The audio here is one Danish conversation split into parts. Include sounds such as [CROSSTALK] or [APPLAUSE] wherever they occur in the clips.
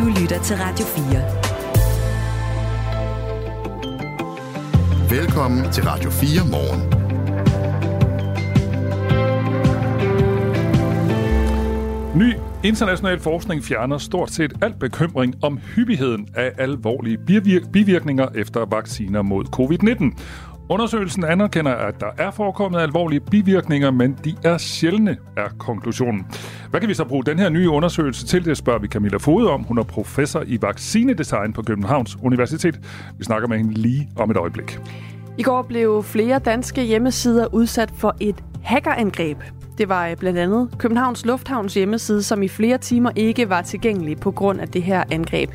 Du lytter til Radio 4. Velkommen til Radio 4 morgen. Ny international forskning fjerner stort set al bekymring om hyppigheden af alvorlige bivir- bivirkninger efter vacciner mod covid-19. Undersøgelsen anerkender, at der er forekommet alvorlige bivirkninger, men de er sjældne, er konklusionen. Hvad kan vi så bruge den her nye undersøgelse til? Det spørger vi Camilla Fode om. Hun er professor i vaccinedesign på Københavns Universitet. Vi snakker med hende lige om et øjeblik. I går blev flere danske hjemmesider udsat for et hackerangreb. Det var øh, blandt andet Københavns Lufthavns hjemmeside, som i flere timer ikke var tilgængelig på grund af det her angreb.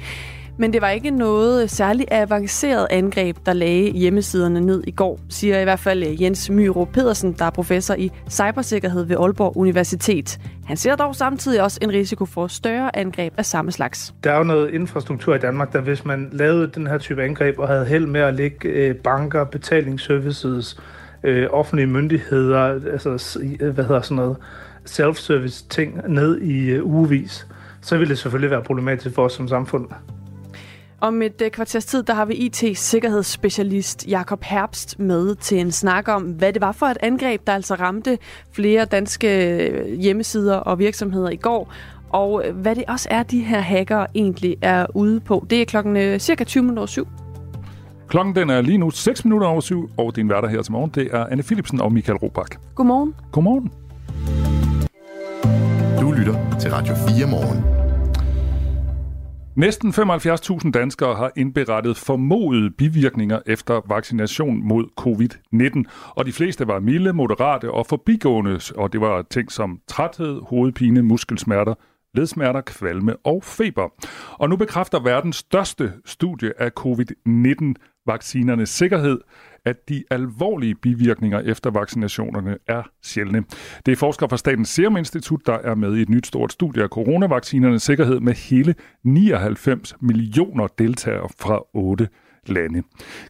Men det var ikke noget særligt avanceret angreb, der lagde hjemmesiderne ned i går, siger i hvert fald øh, Jens Myro Pedersen, der er professor i cybersikkerhed ved Aalborg Universitet. Han ser dog samtidig også en risiko for større angreb af samme slags. Der er jo noget infrastruktur i Danmark, der hvis man lavede den her type angreb og havde held med at lægge øh, banker, betalingsservices, øh, offentlige myndigheder, altså øh, hvad hedder sådan noget, self-service ting ned i øh, ugevis, så ville det selvfølgelig være problematisk for os som samfund. Om et øh, kvarters tid, der har vi IT-sikkerhedsspecialist Jakob Herbst med til en snak om, hvad det var for et angreb, der altså ramte flere danske øh, hjemmesider og virksomheder i går, og øh, hvad det også er, de her hacker egentlig er ude på. Det er klokken cirka 20 minutter syv. Klokken den er lige nu 6 minutter over syv, og din værter her til morgen, det er Anne Philipsen og Michael Robach. Godmorgen. Godmorgen. Du lytter til Radio 4 morgen. Næsten 75.000 danskere har indberettet formodede bivirkninger efter vaccination mod covid-19, og de fleste var milde, moderate og forbigående, og det var ting som træthed, hovedpine, muskelsmerter, ledsmerter, kvalme og feber. Og nu bekræfter verdens største studie af covid-19-vaccinernes sikkerhed, at de alvorlige bivirkninger efter vaccinationerne er sjældne. Det er forskere fra Statens Serum Institut, der er med i et nyt stort studie af coronavaccinernes sikkerhed med hele 99 millioner deltagere fra 8 lande.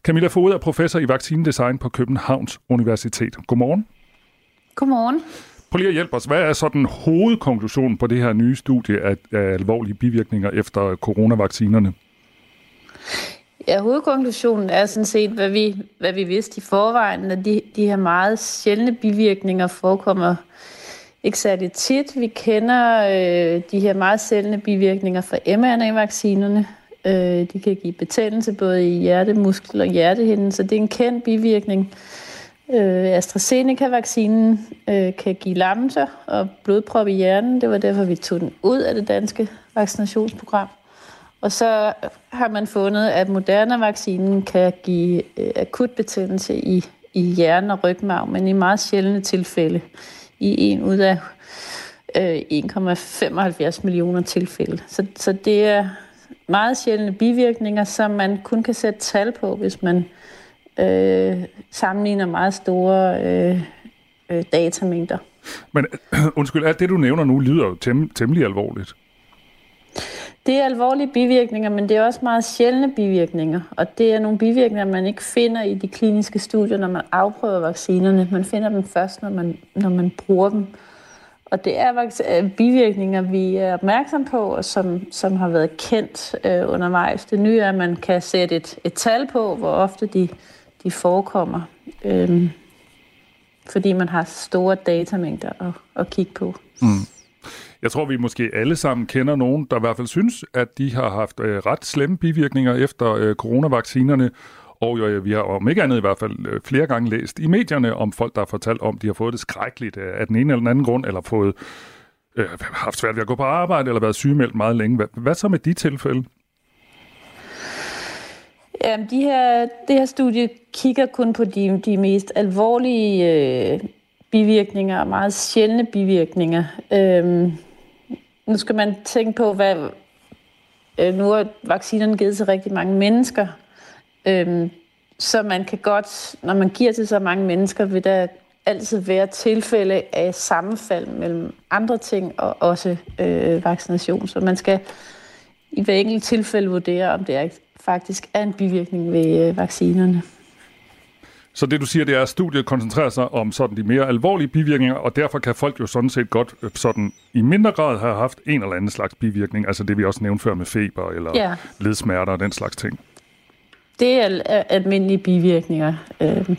Camilla Fode er professor i vaccinedesign på Københavns Universitet. Godmorgen. Godmorgen. Prøv lige at hjælpe os. Hvad er så den hovedkonklusion på det her nye studie af, af alvorlige bivirkninger efter coronavaccinerne? Ja, hovedkonklusionen er sådan set, hvad vi, hvad vi vidste i forvejen, at de, de her meget sjældne bivirkninger forekommer ikke særlig tit. Vi kender øh, de her meget sjældne bivirkninger fra mRNA-vaccinerne. Øh, de kan give betændelse både i hjertemuskel og hjertehinden, så det er en kendt bivirkning. Øh, AstraZeneca-vaccinen øh, kan give lammelser og blodprop i hjernen. Det var derfor, vi tog den ud af det danske vaccinationsprogram. Og så har man fundet, at Moderna-vaccinen kan give øh, akut betændelse i, i hjernen og rygmarv, men i meget sjældne tilfælde. I en ud af øh, 1,75 millioner tilfælde. Så, så det er meget sjældne bivirkninger, som man kun kan sætte tal på, hvis man øh, sammenligner meget store øh, øh, datamængder. Men [CLEARS THROAT] undskyld, alt det du nævner nu lyder jo tem, temmelig alvorligt. Det er alvorlige bivirkninger, men det er også meget sjældne bivirkninger. Og det er nogle bivirkninger, man ikke finder i de kliniske studier, når man afprøver vaccinerne. Man finder dem først, når man, når man bruger dem. Og det er øh, bivirkninger, vi er opmærksom på, og som, som har været kendt øh, undervejs. Det nye er, at man kan sætte et, et tal på, hvor ofte de, de forekommer. Øh, fordi man har store datamængder at, at kigge på. Mm. Jeg tror, vi måske alle sammen kender nogen, der i hvert fald synes, at de har haft øh, ret slemme bivirkninger efter øh, coronavaccinerne. Og jo, vi har om ikke andet i hvert fald øh, flere gange læst i medierne om folk, der har fortalt om, de har fået det skrækkeligt øh, af den ene eller den anden grund, eller fået øh, haft svært ved at gå på arbejde, eller været sygemeldt meget længe. Hvad, hvad så med de tilfælde? Jamen, de her, det her studie kigger kun på de, de mest alvorlige øh, bivirkninger og meget sjældne bivirkninger. Øhm, nu skal man tænke på, hvad øh, nu er vaccinerne givet til rigtig mange mennesker. Øhm, så man kan godt, når man giver til så mange mennesker, vil der altid være tilfælde af sammenfald mellem andre ting og også øh, vaccination. Så man skal i hver enkelt tilfælde vurdere, om det er, faktisk er en bivirkning ved øh, vaccinerne. Så det du siger, det er, at studiet koncentrerer sig om sådan de mere alvorlige bivirkninger, og derfor kan folk jo sådan set godt øh, sådan i mindre grad have haft en eller anden slags bivirkning, altså det vi også nævnte før med feber eller ja. ledsmerter og den slags ting. Det er almindelige bivirkninger. Øh,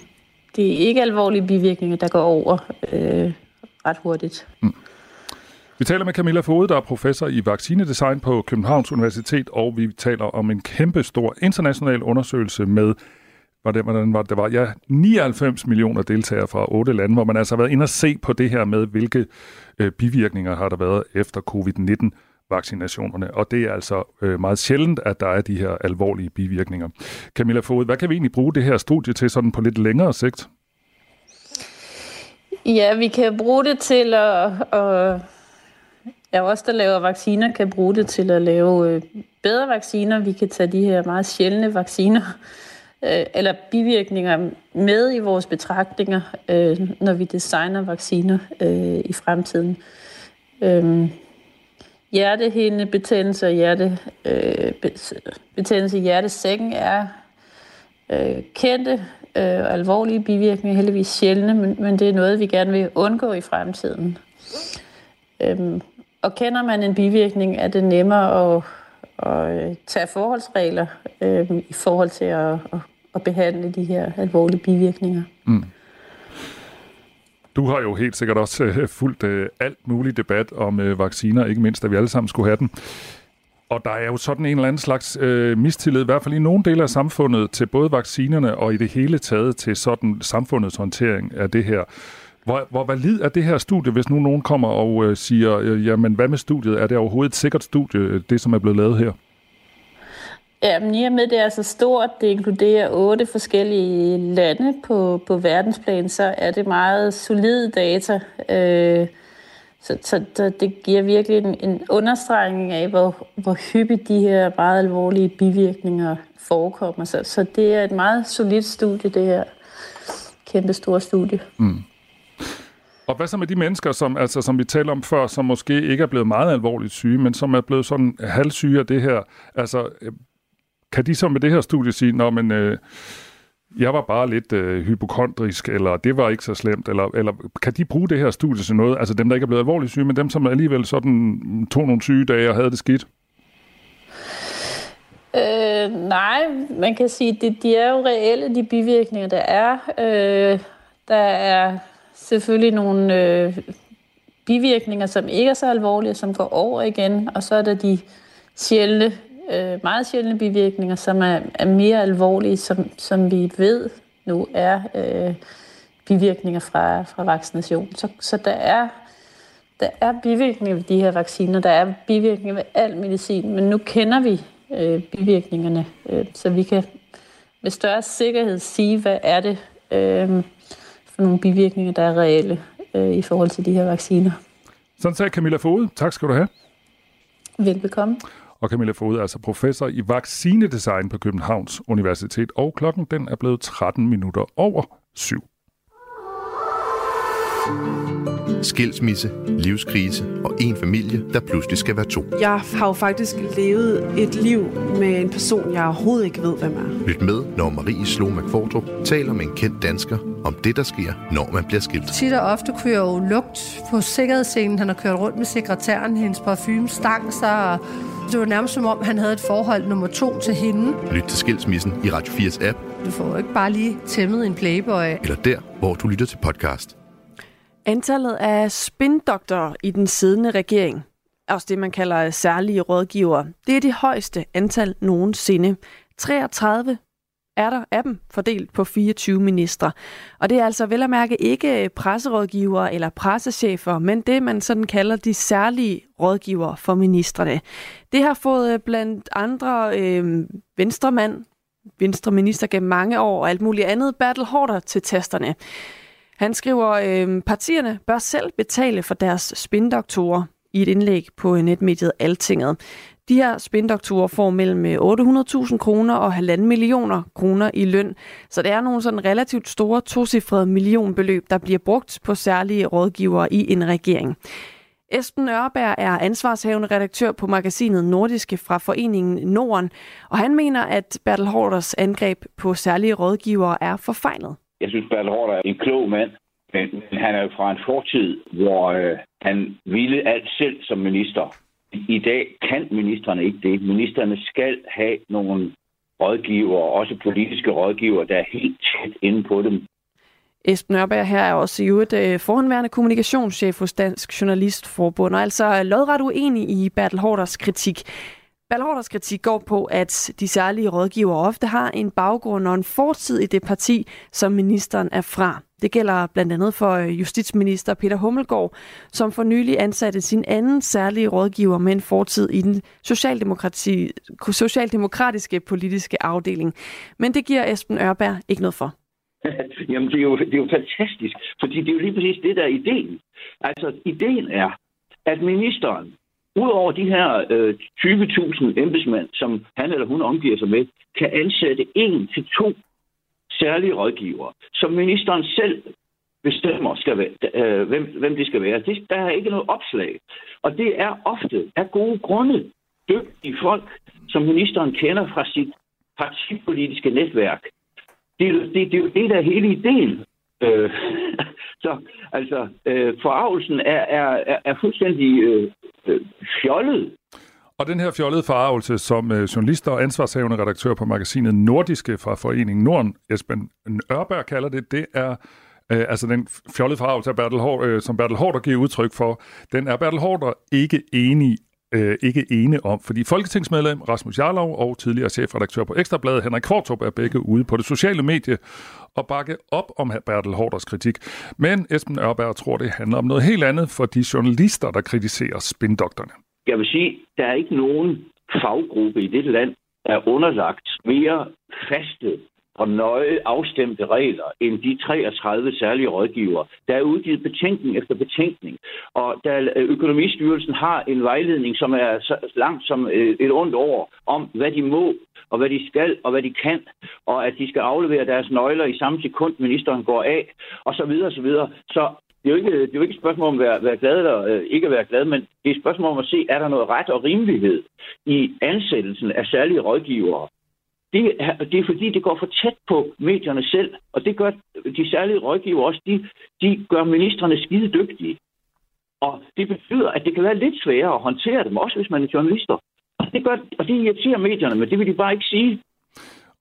det er ikke alvorlige bivirkninger, der går over øh, ret hurtigt. Mm. Vi taler med Camilla Fode, der er professor i vaccinedesign på Københavns Universitet, og vi taler om en kæmpe stor international undersøgelse med hvordan, hvordan var det, var, ja, 99 millioner deltagere fra otte lande, hvor man altså har været inde og se på det her med, hvilke øh, bivirkninger har der været efter covid-19 vaccinationerne, og det er altså øh, meget sjældent, at der er de her alvorlige bivirkninger. Camilla Fod, hvad kan vi egentlig bruge det her studie til sådan på lidt længere sigt? Ja, vi kan bruge det til at, at Ja, også der laver vacciner, kan bruge det til at lave øh, bedre vacciner. Vi kan tage de her meget sjældne vacciner øh, eller bivirkninger med i vores betragtninger, øh, når vi designer vacciner øh, i fremtiden. Øhm, Hjertehindebetændelse og hjerte, øh, betændelse i hjertesækken er øh, kendte og alvorlige bivirkninger, heldigvis sjældne, men, men det er noget, vi gerne vil undgå i fremtiden. Øhm, og kender man en bivirkning, er det nemmere at, at øh, tage forholdsregler øh, i forhold til at, at, at behandle de her alvorlige bivirkninger. Mm. Du har jo helt sikkert også øh, fulgt øh, alt muligt debat om øh, vacciner, ikke mindst at vi alle sammen skulle have den. Og der er jo sådan en eller anden slags øh, mistillid, i hvert fald i nogle dele af samfundet, til både vaccinerne og i det hele taget til sådan samfundets håndtering af det her. Hvor, hvor valid er det her studie, hvis nu nogen kommer og øh, siger, øh, jamen hvad med studiet? Er det overhovedet et sikkert studie, øh, det som er blevet lavet her? Ja, men i og med, det er så stort, det inkluderer otte forskellige lande på, på verdensplan, så er det meget solide data. Øh, så, så, så det giver virkelig en, en understregning af, hvor, hvor hyppigt de her meget alvorlige bivirkninger forekommer. Så, så det er et meget solidt studie, det her kæmpe store studie. Mm. Og hvad så med de mennesker, som, altså, som vi talte om før, som måske ikke er blevet meget alvorligt syge, men som er blevet sådan halvsyge af det her? Altså, øh, kan de så med det her studie sige, når men, øh, jeg var bare lidt øh, hypokondrisk, eller det var ikke så slemt, eller, eller kan de bruge det her studie til noget? Altså dem, der ikke er blevet alvorligt syge, men dem, som alligevel sådan tog nogle sygedage og havde det skidt? Øh, nej, man kan sige, at de, de er jo reelle, de bivirkninger, der er. Øh, der er selvfølgelig nogle øh, bivirkninger, som ikke er så alvorlige, som går over igen, og så er der de sjældne, øh, meget sjældne bivirkninger, som er, er mere alvorlige, som, som vi ved nu er øh, bivirkninger fra, fra vaccination. Så, så der er der er bivirkninger ved de her vacciner, der er bivirkninger ved al medicin, men nu kender vi øh, bivirkningerne, øh, så vi kan med større sikkerhed sige, hvad er det, øh, for nogle bivirkninger, der er reelle øh, i forhold til de her vacciner. Sådan sagde Camilla Fode. Tak skal du have. Velbekomme. Og Camilla Fode er altså professor i vaccinedesign på Københavns Universitet, og klokken den er blevet 13 minutter over syv. Skilsmisse, livskrise og en familie, der pludselig skal være to. Jeg har jo faktisk levet et liv med en person, jeg overhovedet ikke ved, hvem er. Lyt med, når Marie Slå McFordrup taler med en kendt dansker om det, der sker, når man bliver skilt. Tit og ofte kunne jeg jo lugt på sikkerhedsscenen. Han har kørt rundt med sekretæren, hendes parfume stang sig, og det var nærmest som om, han havde et forhold nummer to til hende. Lyt til Skilsmissen i Radio 4's app. Du får jo ikke bare lige tæmmet en playboy. Eller der, hvor du lytter til podcast. Antallet af spindoktorer i den siddende regering, også det man kalder særlige rådgivere, det er det højeste antal nogensinde. 33 er der af dem fordelt på 24 ministre. Og det er altså vel at mærke ikke presserådgivere eller pressechefer, men det man sådan kalder de særlige rådgivere for ministerne. Det har fået øh, blandt andre øh, venstremand, venstreminister gennem mange år og alt muligt andet, Bertel Hårder til tasterne. Han skriver, øh, partierne bør selv betale for deres spindoktorer i et indlæg på netmediet Altinget. De her spindoktorer får mellem øh, 800.000 kroner og 1,5 millioner kroner i løn. Så det er nogle sådan relativt store tocifrede millionbeløb, der bliver brugt på særlige rådgivere i en regering. Esben Ørberg er ansvarshavende redaktør på magasinet Nordiske fra Foreningen Norden, og han mener, at Bertel Hårders angreb på særlige rådgivere er forfejlet. Jeg synes, Bertel Hård er en klog mand, men han er jo fra en fortid, hvor øh, han ville alt selv som minister. I dag kan ministerne ikke det. Ministerne skal have nogle rådgiver, også politiske rådgiver, der er helt tæt inde på dem. Esben Nørberg her er også i øvrigt øh, forhåndværende kommunikationschef hos Dansk Journalistforbund, og altså lodret uenig i Bertel Hårders kritik. Bertel kritik går på, at de særlige rådgivere ofte har en baggrund og en fortid i det parti, som ministeren er fra. Det gælder blandt andet for øh, justitsminister Peter Hummelgaard, som for nylig ansatte sin anden særlige rådgiver med en fortid i den socialdemokrati, socialdemokratiske politiske afdeling. Men det giver Esben Ørberg ikke noget for. [LAUGHS] Jamen, det er, jo, det er jo fantastisk, fordi det er jo lige præcis det, der er ideen. Altså, ideen er, at ministeren, udover de her øh, 20.000 embedsmænd, som han eller hun omgiver sig med, kan ansætte en til to særlige rådgivere, som ministeren selv bestemmer, skal være, øh, hvem, hvem det skal være. Det, der er ikke noget opslag. Og det er ofte af gode grunde dygtige folk, som ministeren kender fra sit partipolitiske netværk. Det, det, det, det er jo det, der er hele ideen. Øh, [LAUGHS] så altså, øh, forarvelsen er, er, er fuldstændig øh, øh, fjollet. Og den her fjollede forarvelse, som journalister journalist og ansvarshavende redaktør på magasinet Nordiske fra Foreningen Norden, Esben Ørberg kalder det, det er øh, altså den fjollede forarvelse, Bertel Hård, øh, som Bertel Hårder giver udtryk for, den er Bertel Hårder ikke enig øh, ikke ene om, fordi folketingsmedlem Rasmus Jarlov og tidligere chefredaktør på Ekstrabladet Henrik Kvartrup er begge ude på det sociale medie og bakke op om Bertel Hårders kritik. Men Esben Ørberg tror, det handler om noget helt andet for de journalister, der kritiserer spindokterne. Jeg vil sige, der er ikke nogen faggruppe i dette land, der er underlagt mere faste og nøje afstemte regler end de 33 særlige rådgivere. Der er udgivet betænkning efter betænkning, og der øh, økonomistyrelsen har en vejledning, som er så langt som øh, et ondt år, om hvad de må, og hvad de skal, og hvad de kan, og at de skal aflevere deres nøgler i samme sekund, ministeren går af, og så videre, og så videre. Så det er jo ikke, det er jo ikke et spørgsmål om at være, være glad eller øh, ikke at være glad, men det er et spørgsmål om at se, er der noget ret og rimelighed i ansættelsen af særlige rådgivere det er, det er fordi, det går for tæt på medierne selv, og det gør de særlige rådgiver også. De, de gør ministerne skide dygtige. Og det betyder, at det kan være lidt sværere at håndtere dem, også hvis man er journalister. Og det, gør, og det irriterer medierne, men det vil de bare ikke sige.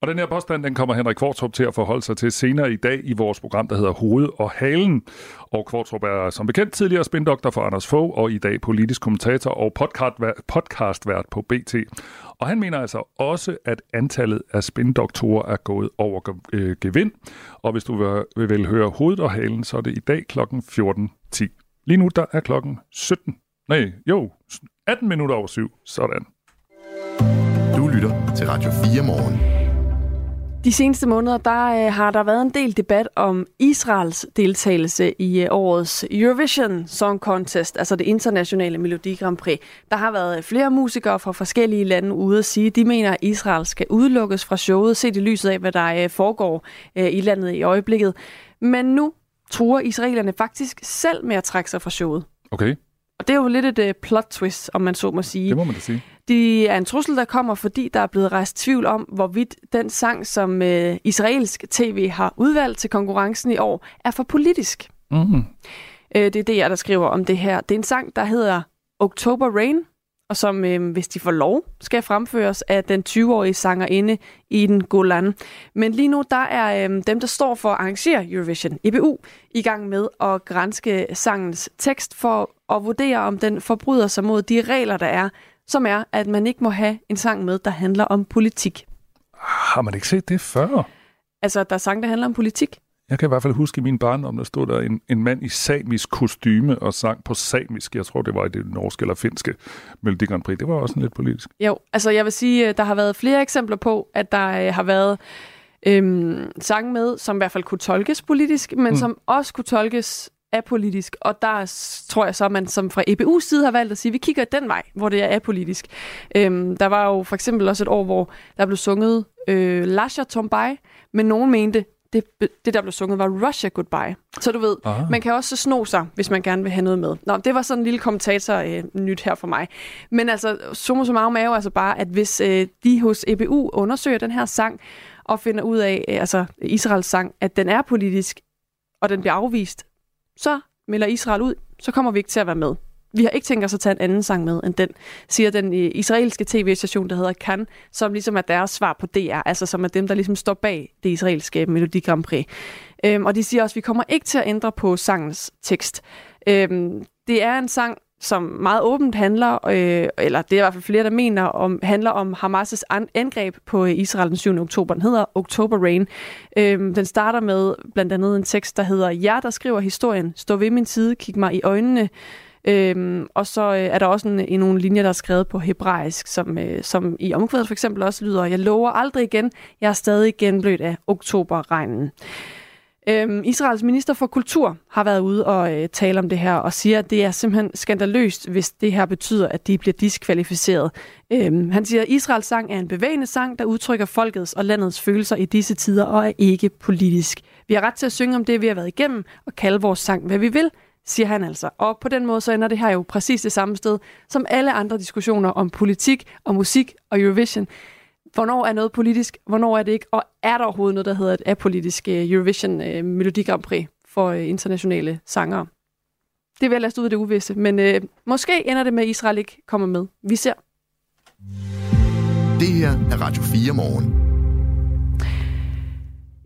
Og den her påstand, den kommer Henrik Kvartrup til at forholde sig til senere i dag i vores program, der hedder Hoved og Halen. Og Kvartrup er som bekendt tidligere spindoktor for Anders Fogh, og i dag politisk kommentator og podcastvært på BT. Og han mener altså også, at antallet af spindoktorer er gået over øh, gevind. Og hvis du vil, vil høre Hovedet og Halen, så er det i dag kl. 14.10. Lige nu der er klokken 17. Nej, jo, 18 minutter over syv. Sådan. Du lytter til Radio 4 morgen. De seneste måneder der øh, har der været en del debat om Israels deltagelse i øh, årets Eurovision Song Contest, altså det internationale Melodi Grand Prix. Der har været øh, flere musikere fra forskellige lande ude at sige, at de mener, at Israel skal udelukkes fra showet, set i lyset af, hvad der øh, foregår øh, i landet i øjeblikket. Men nu tror israelerne faktisk selv med at trække sig fra showet. Okay. Og det er jo lidt et uh, plot twist, om man så må sige. Det må man da sige. Det er en trussel, der kommer, fordi der er blevet rejst tvivl om, hvorvidt den sang, som uh, israelsk tv har udvalgt til konkurrencen i år, er for politisk. Mm. Uh, det er det, jeg der skriver om det her. Det er en sang, der hedder October Rain, og som, øh, hvis de får lov, skal fremføres af den 20-årige sangerinde i den Golan. Men lige nu, der er øh, dem, der står for at arrangere Eurovision, EBU, i gang med at grænske sangens tekst for at vurdere, om den forbryder sig mod de regler, der er, som er, at man ikke må have en sang med, der handler om politik. Har man ikke set det før? Altså, der er sang, der handler om politik? Jeg kan i hvert fald huske i min barndom, der stod der en, en mand i samisk kostyme og sang på samisk. Jeg tror, det var i det norske eller finske Melodi Grand Prix. Det var også lidt politisk. Jo, altså jeg vil sige, der har været flere eksempler på, at der øh, har været øhm, sange med, som i hvert fald kunne tolkes politisk, men mm. som også kunne tolkes apolitisk. Og der tror jeg så, at man som fra EBU's side har valgt at sige, at vi kigger den vej, hvor det er apolitisk. Øhm, der var jo for eksempel også et år, hvor der blev sunget øh, Lasha Tombai, men nogen mente, det, det, der blev sunget, var Russia Goodbye. Så du ved, Aha. man kan også sno sig, hvis man gerne vil have noget med. Nå, det var sådan en lille kommentator øh, nyt her for mig. Men altså, summa summarum er jo altså bare, at hvis øh, de hos EBU undersøger den her sang, og finder ud af, øh, altså Israels sang, at den er politisk, og den bliver afvist, så melder Israel ud, så kommer vi ikke til at være med. Vi har ikke tænkt os at tage en anden sang med end den, siger den øh, israelske tv-station, der hedder Kan, som ligesom er deres svar på DR, altså som er dem, der ligesom står bag det israelske Melodi Grand Prix. Øhm, og de siger også, at vi kommer ikke til at ændre på sangens tekst. Øhm, det er en sang, som meget åbent handler, øh, eller det er i hvert fald flere, der mener, om, handler om Hamas' angreb på øh, Israel den 7. oktober. Den hedder October Rain. Øhm, den starter med blandt andet en tekst, der hedder, Jeg, der skriver historien, stå ved min side, kig mig i øjnene. Øhm, og så øh, er der også en, en nogle linjer, der er skrevet på hebraisk, som, øh, som i omkvædet for eksempel også lyder, Jeg lover aldrig igen, jeg er stadig genblødt af oktoberregnen. Øhm, Israels minister for kultur har været ude og øh, tale om det her og siger, at det er simpelthen skandaløst, hvis det her betyder, at de bliver diskvalificeret. Øhm, han siger, at Israels sang er en bevægende sang, der udtrykker folkets og landets følelser i disse tider og er ikke politisk. Vi har ret til at synge om det, vi har været igennem og kalde vores sang, hvad vi vil, siger han altså. Og på den måde så ender det her jo præcis det samme sted som alle andre diskussioner om politik og musik og Eurovision. Hvornår er noget politisk? Hvornår er det ikke? Og er der overhovedet noget, der hedder et apolitisk øh, Eurovision øh, Melodi Grand Prix for øh, internationale sangere? Det vil jeg lade ud af det uvisse, men øh, måske ender det med, at Israel ikke kommer med. Vi ser. Det her er Radio 4 morgen.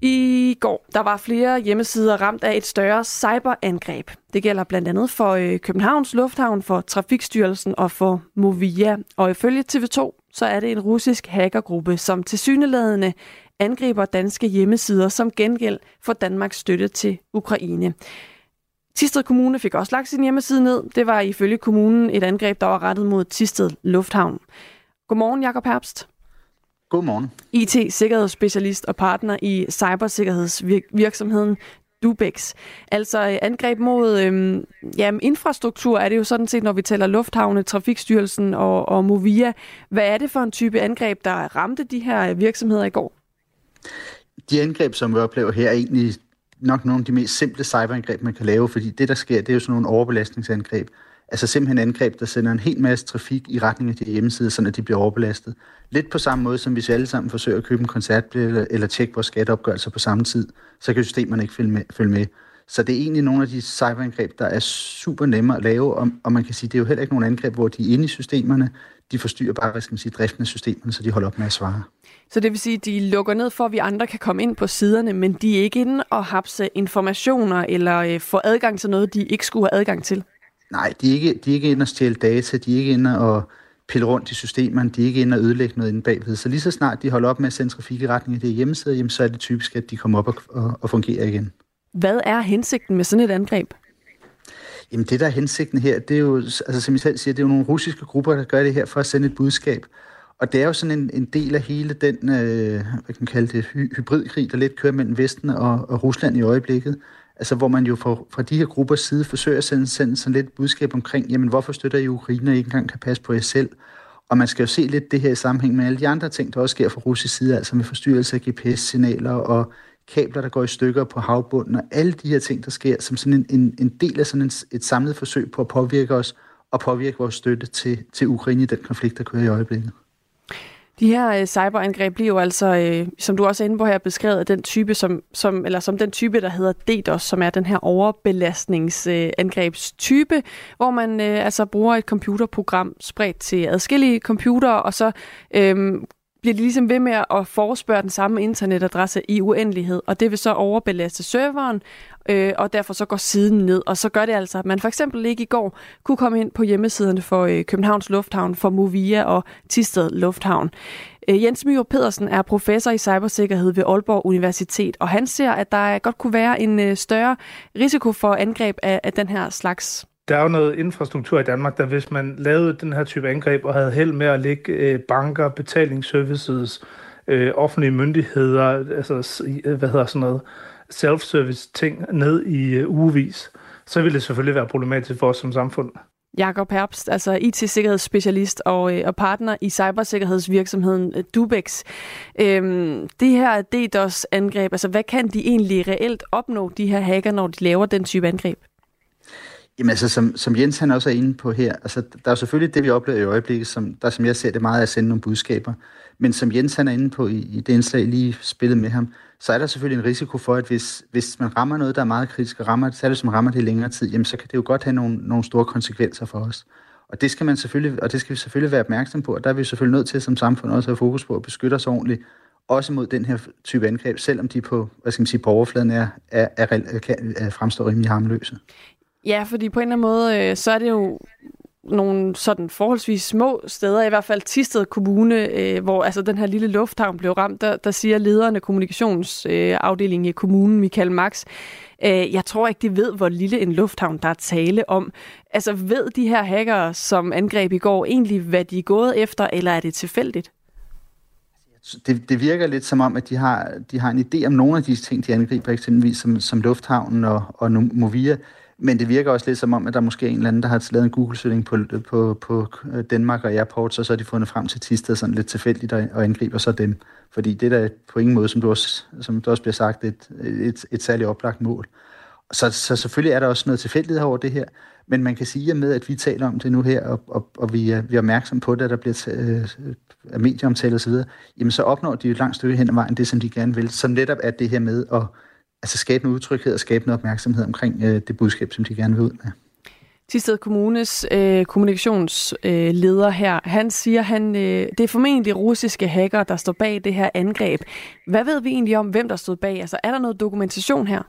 I går der var flere hjemmesider ramt af et større cyberangreb. Det gælder blandt andet for øh, Københavns Lufthavn, for Trafikstyrelsen og for Movia. Og ifølge TV2 så er det en russisk hackergruppe, som til syneladende angriber danske hjemmesider som gengæld for Danmarks støtte til Ukraine. Tisted Kommune fik også lagt sin hjemmeside ned. Det var ifølge kommunen et angreb, der var rettet mod Tisted Lufthavn. Godmorgen, Jakob Herbst. Godmorgen. IT-sikkerhedsspecialist og partner i cybersikkerhedsvirksomheden Dubex. Altså øh, angreb mod øhm, ja, infrastruktur er det jo sådan set, når vi taler lufthavne, Trafikstyrelsen og, og Movia. Hvad er det for en type angreb, der ramte de her virksomheder i går? De angreb, som vi oplever her, er egentlig nok nogle af de mest simple cyberangreb, man kan lave, fordi det, der sker, det er jo sådan nogle overbelastningsangreb. Altså simpelthen angreb, der sender en hel masse trafik i retning af de hjemmesider, så de bliver overbelastet. Lidt på samme måde, som hvis vi alle sammen forsøger at købe en koncertbillet eller, eller tjekke vores skatteopgørelser på samme tid, så kan systemerne ikke følge med. Følge med. Så det er egentlig nogle af de cyberangreb, der er super nemme at lave, og, og man kan sige, det er jo heller ikke nogle angreb, hvor de er inde i systemerne, de forstyrrer bare, hvad skal man sige, driften af systemerne, så de holder op med at svare. Så det vil sige, at de lukker ned for, at vi andre kan komme ind på siderne, men de er ikke inde og hapse informationer eller øh, få adgang til noget, de ikke skulle have adgang til? Nej, de er ikke, de er ikke inde og stjæle data, de er ikke inde og pille rundt i systemerne, de er ikke inde og ødelægge noget inde bagved. Så lige så snart de holder op med at sende trafik i retning af det hjemmeside, jamen, så er det typisk, at de kommer op og, og, og fungerer igen. Hvad er hensigten med sådan et angreb? Jamen det, der er hensigten her, det er jo, altså som jeg selv siger, det er jo nogle russiske grupper, der gør det her for at sende et budskab. Og det er jo sådan en, en del af hele den, øh, hvad kan man kalde det, hy- hybridkrig, der lidt kører mellem Vesten og, og Rusland i øjeblikket altså hvor man jo fra, fra de her gruppers side forsøger at sende, sende sådan lidt budskab omkring, jamen hvorfor støtter I Ukraine, og ikke engang kan passe på jer selv? Og man skal jo se lidt det her i sammenhæng med alle de andre ting, der også sker fra russisk side, altså med forstyrrelse af GPS-signaler og kabler, der går i stykker på havbunden, og alle de her ting, der sker, som sådan en, en, en del af sådan en, et samlet forsøg på at påvirke os og påvirke vores støtte til, til Ukraine i den konflikt, der kører i øjeblikket. De her øh, cyberangreb bliver jo altså, øh, som du også er inde på her, beskrevet den type, som, som, eller som den type, der hedder DDoS, som er den her overbelastningsangrebstype, øh, hvor man øh, altså bruger et computerprogram spredt til adskillige computere, og så øh, bliver de ligesom ved med at forespørge den samme internetadresse i uendelighed, og det vil så overbelaste serveren, øh, og derfor så går siden ned. Og så gør det altså, at man for eksempel ikke i går kunne komme ind på hjemmesiderne for øh, Københavns Lufthavn, for Movia og Tisted Lufthavn. Øh, Jens Myhr Pedersen er professor i cybersikkerhed ved Aalborg Universitet, og han ser, at der godt kunne være en øh, større risiko for angreb af, af den her slags der er jo noget infrastruktur i Danmark, der hvis man lavede den her type angreb og havde held med at lægge øh, banker, betalingsservices, øh, offentlige myndigheder, altså øh, hvad hedder sådan noget, self-service ting ned i øh, ugevis, så ville det selvfølgelig være problematisk for os som samfund. Jakob Herbst, altså IT-sikkerhedsspecialist og, øh, og partner i cybersikkerhedsvirksomheden øh, Dubex. Øhm, det her DDoS-angreb, altså hvad kan de egentlig reelt opnå, de her hacker, når de laver den type angreb? Jamen altså, som, som Jens han også er inde på her, altså, der er selvfølgelig det, vi oplever i øjeblikket, som, der som jeg ser det meget at sende nogle budskaber. Men som Jens han er inde på i, i det indslag, lige spillet med ham, så er der selvfølgelig en risiko for, at hvis, hvis man rammer noget, der er meget kritisk, og rammer, så det som rammer det i længere tid, jamen så kan det jo godt have nogle, nogle store konsekvenser for os. Og det skal man selvfølgelig, og det skal vi selvfølgelig være opmærksom på, og der er vi selvfølgelig nødt til som samfund også at have fokus på at beskytte os ordentligt, også mod den her type angreb, selvom de på, hvad skal man sige, på overfladen er, er, er, er, kan, er fremstår rimelig harmløse. Ja, fordi på en eller anden måde, øh, så er det jo nogle sådan forholdsvis små steder, i hvert fald Tisted Kommune, øh, hvor altså den her lille lufthavn blev ramt, der, der siger lederen af kommunikationsafdelingen øh, i kommunen, Michael Max, øh, jeg tror ikke, de ved, hvor lille en lufthavn, der er tale om. Altså ved de her hackere, som angreb i går, egentlig, hvad de er gået efter, eller er det tilfældigt? Altså, det, det virker lidt som om, at de har, de har en idé om nogle af de ting, de angriber, eksempelvis som, som lufthavnen og, og Movia, men det virker også lidt som om, at der måske er en eller anden, der har lavet en Google-søgning på, på, på øh, Danmark og Airport, og så har de fundet frem til Tisted sådan lidt tilfældigt og, og angriber så dem. Fordi det er på ingen måde, som du også, som du også bliver sagt, et, et, et særligt oplagt mål. Så, så selvfølgelig er der også noget tilfældighed over det her, men man kan sige, at med at vi taler om det nu her, og, og, og vi, er, vi er opmærksom på det, at der bliver øh, medieomtale osv., jamen så opnår de et langt stykke hen ad vejen det, som de gerne vil, som netop er det her med at altså skabe noget udtrykhed og skabe noget opmærksomhed omkring øh, det budskab, som de gerne vil ud med. Tisted Kommunes øh, kommunikationsleder øh, her, han siger, han øh, det er formentlig russiske hacker, der står bag det her angreb. Hvad ved vi egentlig om, hvem der stod bag? Altså, er der noget dokumentation her?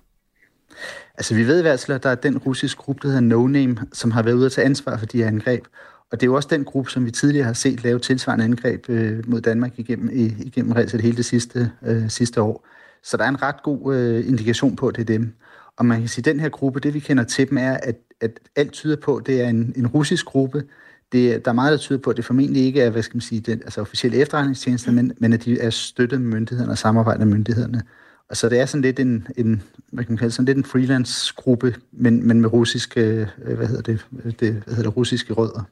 Altså, vi ved i hvert fald, at der er den russiske gruppe, der hedder No Name, som har været ude at tage ansvar for de her angreb. Og det er jo også den gruppe, som vi tidligere har set lave tilsvarende angreb øh, mod Danmark igennem, igennem det hele det sidste, øh, sidste år. Så der er en ret god øh, indikation på, at det er dem. Og man kan sige, at den her gruppe, det vi kender til dem, er, at, at alt tyder på, at det er en, en russisk gruppe. Det, der er meget, der tyder på, at det formentlig ikke er, hvad skal man sige, den, altså officielle efterretningstjenester, men, men at de er støttet med myndighederne og samarbejder med myndighederne. Og så det er sådan lidt en, en hvad kan man kalde, sådan lidt en freelance-gruppe, men, men med russiske, øh, hvad hedder det, det hvad hedder det, russiske rødder.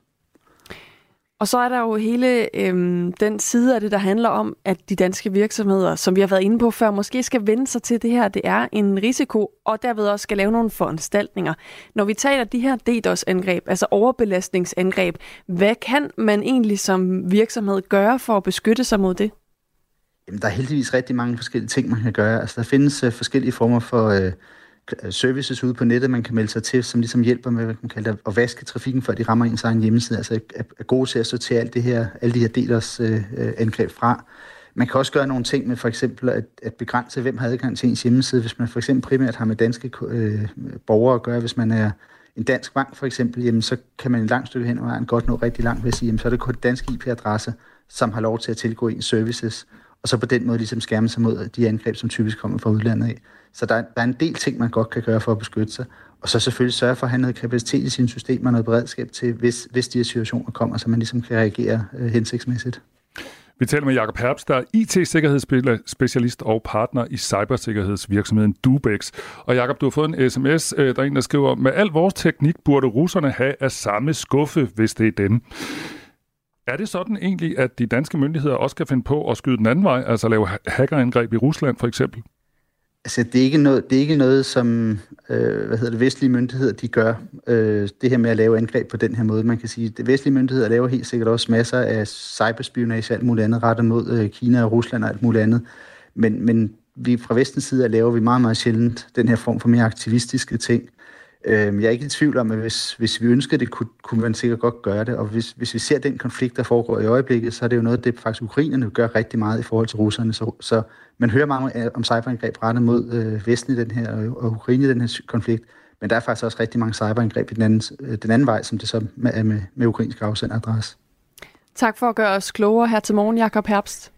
Og så er der jo hele øhm, den side af det, der handler om, at de danske virksomheder, som vi har været inde på før, måske skal vende sig til det her. Det er en risiko, og derved også skal lave nogle foranstaltninger. Når vi taler de her DDoS-angreb, altså overbelastningsangreb, hvad kan man egentlig som virksomhed gøre for at beskytte sig mod det? Jamen, der er heldigvis rigtig mange forskellige ting, man kan gøre. Altså, der findes uh, forskellige former for... Uh, Øh, services ude på nettet, man kan melde sig til, som ligesom hjælper med, hvad man kalder at vaske trafikken, før de rammer ens egen hjemmeside. Altså er gode til at sortere alt det her, alle de her delers øh, øh, angreb fra. Man kan også gøre nogle ting med for eksempel at, at begrænse, hvem har adgang til ens hjemmeside, hvis man for eksempel primært har med danske øh, borgere at gøre. Hvis man er en dansk bank for eksempel, jamen, så kan man et langt stykke hen ad vejen godt nå rigtig langt ved at sige, jamen, så er det kun danske IP-adresse, som har lov til at tilgå ens services, og så på den måde ligesom skærme sig mod de angreb, som typisk kommer fra udlandet af. Så der, der er en del ting, man godt kan gøre for at beskytte sig. Og så selvfølgelig sørge for at have noget kapacitet i sine systemer og noget beredskab til, hvis, hvis de her situationer kommer, så man ligesom kan reagere øh, hensigtsmæssigt. Vi taler med Jakob Herbst, der er IT-sikkerhedsspecialist og partner i cybersikkerhedsvirksomheden Dubex. Og Jakob, du har fået en sms, øh, der er en, der skriver, med al vores teknik burde russerne have af samme skuffe, hvis det er dem. Er det sådan egentlig, at de danske myndigheder også kan finde på at skyde den anden vej, altså lave hackerangreb i Rusland for eksempel? Altså, det er ikke noget, det er ikke noget som øh, hvad hedder det, vestlige myndigheder de gør, øh, det her med at lave angreb på den her måde. Man kan sige, at vestlige myndigheder laver helt sikkert også masser af cyberspionage og alt muligt andet rettet mod øh, Kina og Rusland og alt muligt andet. Men, men vi fra vestens side laver vi meget, meget sjældent den her form for mere aktivistiske ting. Øh, jeg er ikke i tvivl om, at hvis, hvis vi ønskede det, kunne, kunne man sikkert godt gøre det. Og hvis, hvis vi ser den konflikt, der foregår i øjeblikket, så er det jo noget, det faktisk ukrainerne gør rigtig meget i forhold til russerne. Så, så man hører meget om cyberangreb rettet mod øh, Vesten i den her, og Ukraine i den her konflikt. Men der er faktisk også rigtig mange cyberangreb i den anden, øh, den anden vej, som det så er med, med ukrainsk afsenderadresse. Tak for at gøre os klogere her til morgen, Jakob Herbst.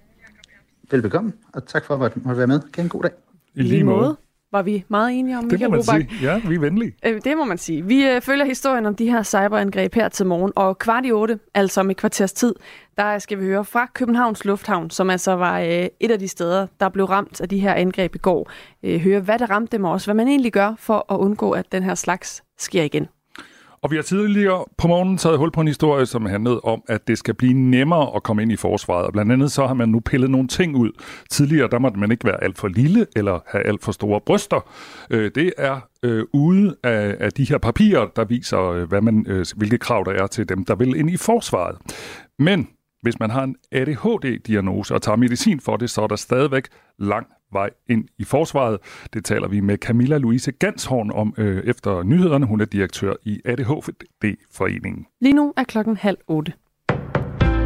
Velbekomme, og tak for at måtte være med. Kan en god dag. I lige måde var vi meget enige om, Det må man sige. Ja, vi er venlige. Øh, det må man sige. Vi øh, følger historien om de her cyberangreb her til morgen, og kvart i otte, altså om et kvarters tid, der skal vi høre fra Københavns Lufthavn, som altså var øh, et af de steder, der blev ramt af de her angreb i går. Høre, hvad det ramte dem også, hvad man egentlig gør for at undgå, at den her slags sker igen. Og vi har tidligere på morgenen taget hul på en historie, som handlede om, at det skal blive nemmere at komme ind i forsvaret. Og blandt andet så har man nu pillet nogle ting ud. Tidligere der måtte man ikke være alt for lille eller have alt for store bryster. Øh, det er øh, ude af, af de her papirer, der viser, øh, hvad man, øh, hvilke krav der er til dem, der vil ind i forsvaret. Men hvis man har en ADHD-diagnose og tager medicin for det, så er der stadigvæk lang vej ind i forsvaret. Det taler vi med Camilla Louise Ganshorn om øh, efter nyhederne. Hun er direktør i ADHD-foreningen. Lige nu er klokken halv otte.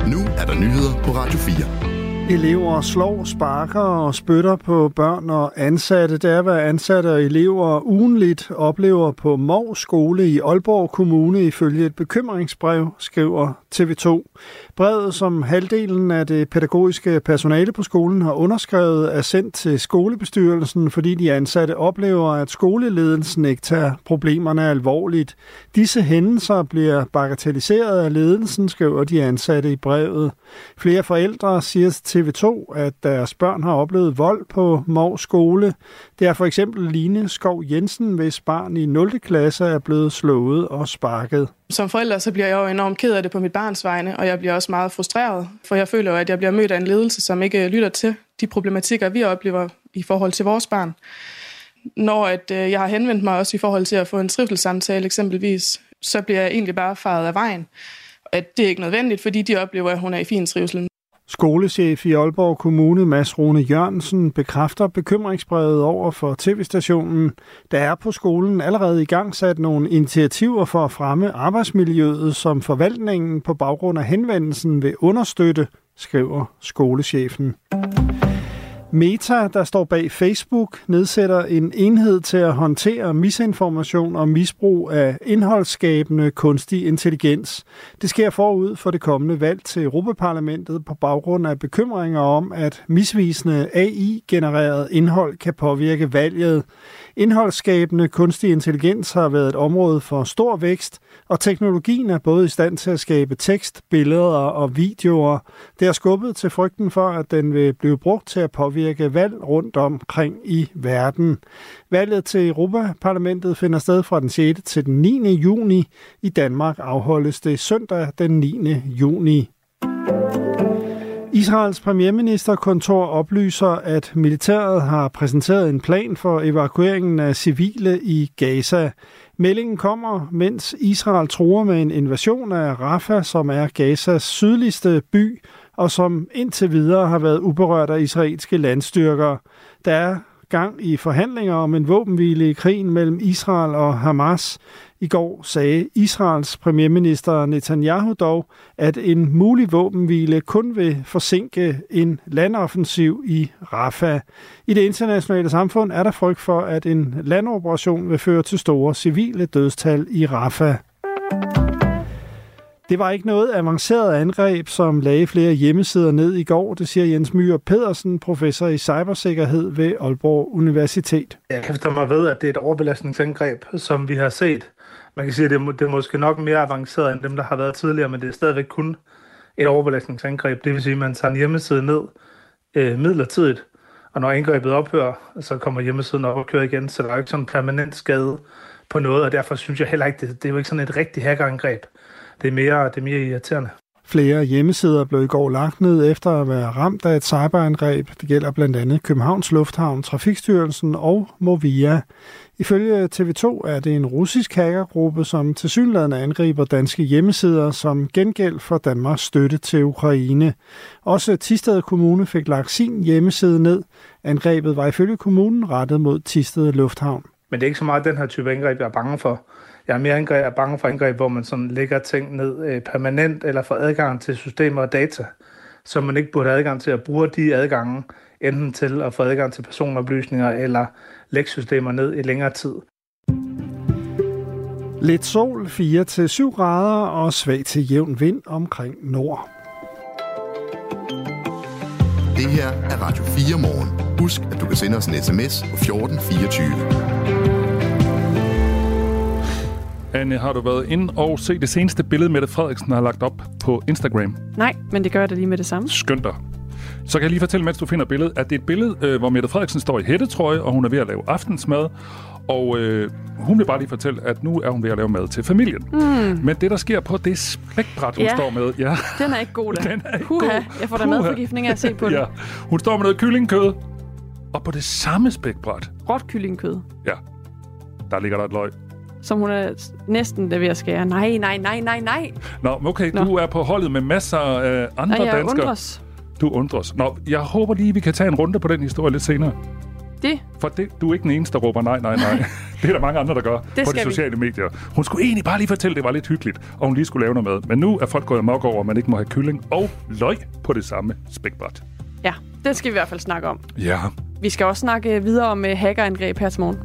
Nu er der nyheder på Radio 4. Elever slår, sparker og spytter på børn og ansatte. Det er, hvad ansatte og elever ugenligt oplever på Mov skole i Aalborg Kommune ifølge et bekymringsbrev, skriver TV2. Brevet, som halvdelen af det pædagogiske personale på skolen har underskrevet, er sendt til skolebestyrelsen, fordi de ansatte oplever, at skoleledelsen ikke tager problemerne alvorligt. Disse hændelser bliver bagatelliseret af ledelsen, skriver de ansatte i brevet. Flere forældre siger til TV2, at deres børn har oplevet vold på Mors skole. Det er for eksempel Line Skov Jensen, hvis barn i 0. klasse er blevet slået og sparket. Som forælder så bliver jeg jo enormt ked af det på mit barns vegne, og jeg bliver også meget frustreret, for jeg føler jo, at jeg bliver mødt af en ledelse, som ikke øh, lytter til de problematikker, vi oplever i forhold til vores barn. Når at, øh, jeg har henvendt mig også i forhold til at få en trivselssamtale eksempelvis, så bliver jeg egentlig bare faret af vejen. At det er ikke nødvendigt, fordi de oplever, at hun er i fin trivsel. Skolechef i Aalborg Kommune, Mads Rune Jørgensen, bekræfter bekymringsbrevet over for tv-stationen. Der er på skolen allerede i gang sat nogle initiativer for at fremme arbejdsmiljøet, som forvaltningen på baggrund af henvendelsen vil understøtte, skriver skolechefen. Meta, der står bag Facebook, nedsætter en enhed til at håndtere misinformation og misbrug af indholdsskabende kunstig intelligens. Det sker forud for det kommende valg til Europaparlamentet på baggrund af bekymringer om, at misvisende AI-genereret indhold kan påvirke valget. Indholdsskabende kunstig intelligens har været et område for stor vækst, og teknologien er både i stand til at skabe tekst, billeder og videoer. Det har skubbet til frygten for, at den vil blive brugt til at påvirke valg rundt omkring i verden. Valget til Europaparlamentet finder sted fra den 6. til den 9. juni. I Danmark afholdes det søndag den 9. juni. Israels premierministerkontor oplyser, at militæret har præsenteret en plan for evakueringen af civile i Gaza. Meldingen kommer, mens Israel tror med en invasion af Rafah, som er Gazas sydligste by, og som indtil videre har været uberørt af israelske landstyrker. Der er gang i forhandlinger om en våbenhvile i krigen mellem Israel og Hamas. I går sagde Israels premierminister Netanyahu dog, at en mulig våbenhvile kun vil forsinke en landoffensiv i Rafah. I det internationale samfund er der frygt for, at en landoperation vil føre til store civile dødstal i Rafah. Det var ikke noget avanceret angreb, som lagde flere hjemmesider ned i går, det siger Jens Myhr Pedersen, professor i cybersikkerhed ved Aalborg Universitet. Jeg kan mig ved, at det er et overbelastningsangreb, som vi har set. Man kan sige, at det er, det er måske nok mere avanceret end dem, der har været tidligere, men det er stadigvæk kun et overbelastningsangreb. Det vil sige, at man tager en hjemmeside ned øh, midlertidigt, og når angrebet ophører, så kommer hjemmesiden op og kører igen, så der er jo ikke sådan en permanent skade på noget, og derfor synes jeg heller ikke, det, det er jo ikke sådan et rigtigt hackerangreb det er mere, det er mere irriterende. Flere hjemmesider blev i går lagt ned efter at være ramt af et cyberangreb. Det gælder blandt andet Københavns Lufthavn, Trafikstyrelsen og Movia. Ifølge TV2 er det en russisk hackergruppe, som tilsyneladende angriber danske hjemmesider som gengæld for Danmarks støtte til Ukraine. Også Tisted Kommune fik lagt sin hjemmeside ned. Angrebet var ifølge kommunen rettet mod Tisted Lufthavn. Men det er ikke så meget den her type angreb, jeg er bange for. Jeg er mere angreb, er bange for angreb, hvor man sådan lægger ting ned øh, permanent eller får adgang til systemer og data, som man ikke burde have adgang til at bruge de adgange, enten til at få adgang til personoplysninger eller lægge systemer ned i længere tid. Lidt sol, 4-7 grader og svag til jævn vind omkring nord. Det her er Radio 4 morgen. Husk, at du kan sende os en sms på 1424. Anne, har du været ind og se det seneste billede, Mette Frederiksen har lagt op på Instagram? Nej, men det gør jeg da lige med det samme. Skønt dig. Så kan jeg lige fortælle, mens du finder billedet, at det er et billede, øh, hvor Mette Frederiksen står i hættetrøje, og hun er ved at lave aftensmad. Og øh, hun vil bare lige fortælle, at nu er hun ved at lave mad til familien. Mm. Men det, der sker på det spækbræt, hun Ja. står med... Ja, [LAUGHS] Den er ikke god, da. Den er ikke Puha, god. Jeg får da madforgiftning af at se på det. ja. Hun står med noget kyllingkød, og på det samme spækbræt, Råt kyllingkød, ja, der ligger der et løg. Som hun er næsten ved at skære. Nej, nej, nej, nej, nej. Nå, okay, Nå. du er på holdet med masser af andre Og jeg danskere. undres. Du undres. Nå, jeg håber lige, vi kan tage en runde på den historie lidt senere. Det, For det, du er ikke den eneste, der råber nej, nej, nej. [LAUGHS] det er der mange andre, der gør på de skal vi. sociale medier. Hun skulle egentlig bare lige fortælle, at det var lidt hyggeligt, og hun lige skulle lave noget mad. Men nu er folk gået amok over, at man ikke må have kylling og løg på det samme spækbræt. ja, det skal vi i hvert fald snakke om. Ja, Vi skal også snakke videre om uh, hackerangreb her til morgen.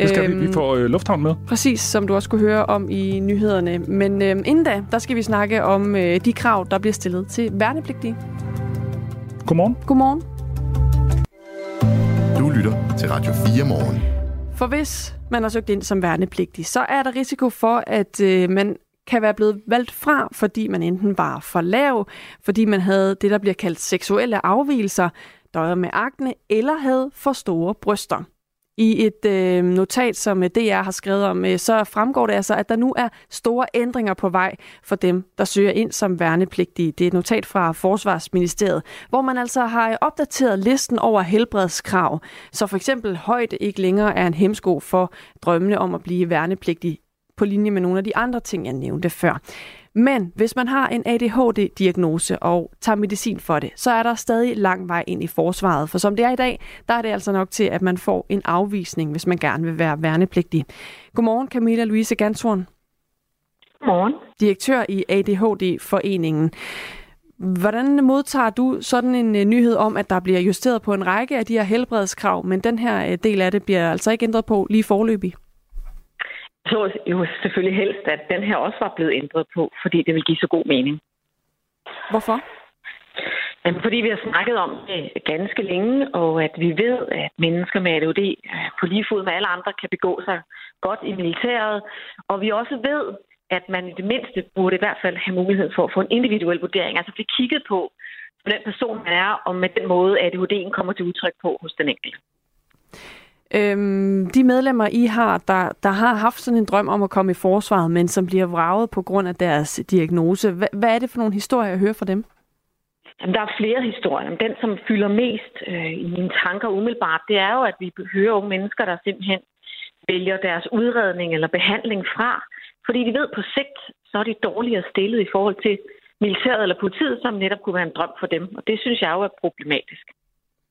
Det skal vi. Vi Øhm, får øh, lufthavn med. Præcis, som du også kunne høre om i nyhederne. Men øh, inden da, der skal vi snakke om øh, de krav, der bliver stillet til værnepligtige. Godmorgen. Godmorgen. Du lytter til Radio 4 morgen. For hvis man har søgt ind som værnepligtig, så er der risiko for, at øh, man kan være blevet valgt fra, fordi man enten var for lav, fordi man havde det, der bliver kaldt seksuelle afvielser, døjer med akne, eller havde for store bryster. I et øh, notat, som øh, DR har skrevet om, øh, så fremgår det altså, at der nu er store ændringer på vej for dem, der søger ind som værnepligtige. Det er et notat fra Forsvarsministeriet, hvor man altså har opdateret listen over helbredskrav, så for eksempel højde ikke længere er en hemsko for drømmene om at blive værnepligtig på linje med nogle af de andre ting, jeg nævnte før. Men hvis man har en ADHD-diagnose og tager medicin for det, så er der stadig lang vej ind i forsvaret. For som det er i dag, der er det altså nok til, at man får en afvisning, hvis man gerne vil være værnepligtig. Godmorgen, Camilla Louise Gantorn. Godmorgen. Direktør i ADHD-foreningen. Hvordan modtager du sådan en øh, nyhed om, at der bliver justeret på en række af de her helbredskrav, men den her øh, del af det bliver altså ikke ændret på lige forløbig? Jeg så jo selvfølgelig helst, at den her også var blevet ændret på, fordi det vil give så god mening. Hvorfor? Jamen, fordi vi har snakket om det ganske længe, og at vi ved, at mennesker med ADHD øh, på lige fod med alle andre kan begå sig godt i militæret. Og vi også ved, at man i det mindste burde i hvert fald have mulighed for at få en individuel vurdering. Altså blive kigget på, på den person, man er, og med den måde, ADHD'en kommer til udtryk på hos den enkelte. Øhm, de medlemmer, I har, der, der har haft sådan en drøm om at komme i forsvaret, men som bliver vraget på grund af deres diagnose. Hva, hvad er det for nogle historier, jeg hører fra dem? Jamen, der er flere historier. Den, som fylder mest øh, i mine tanker umiddelbart, det er jo, at vi hører unge mennesker, der simpelthen vælger deres udredning eller behandling fra, fordi de ved på sigt, så er de dårligere stillet i forhold til militæret eller politiet, som netop kunne være en drøm for dem. Og det synes jeg jo er problematisk.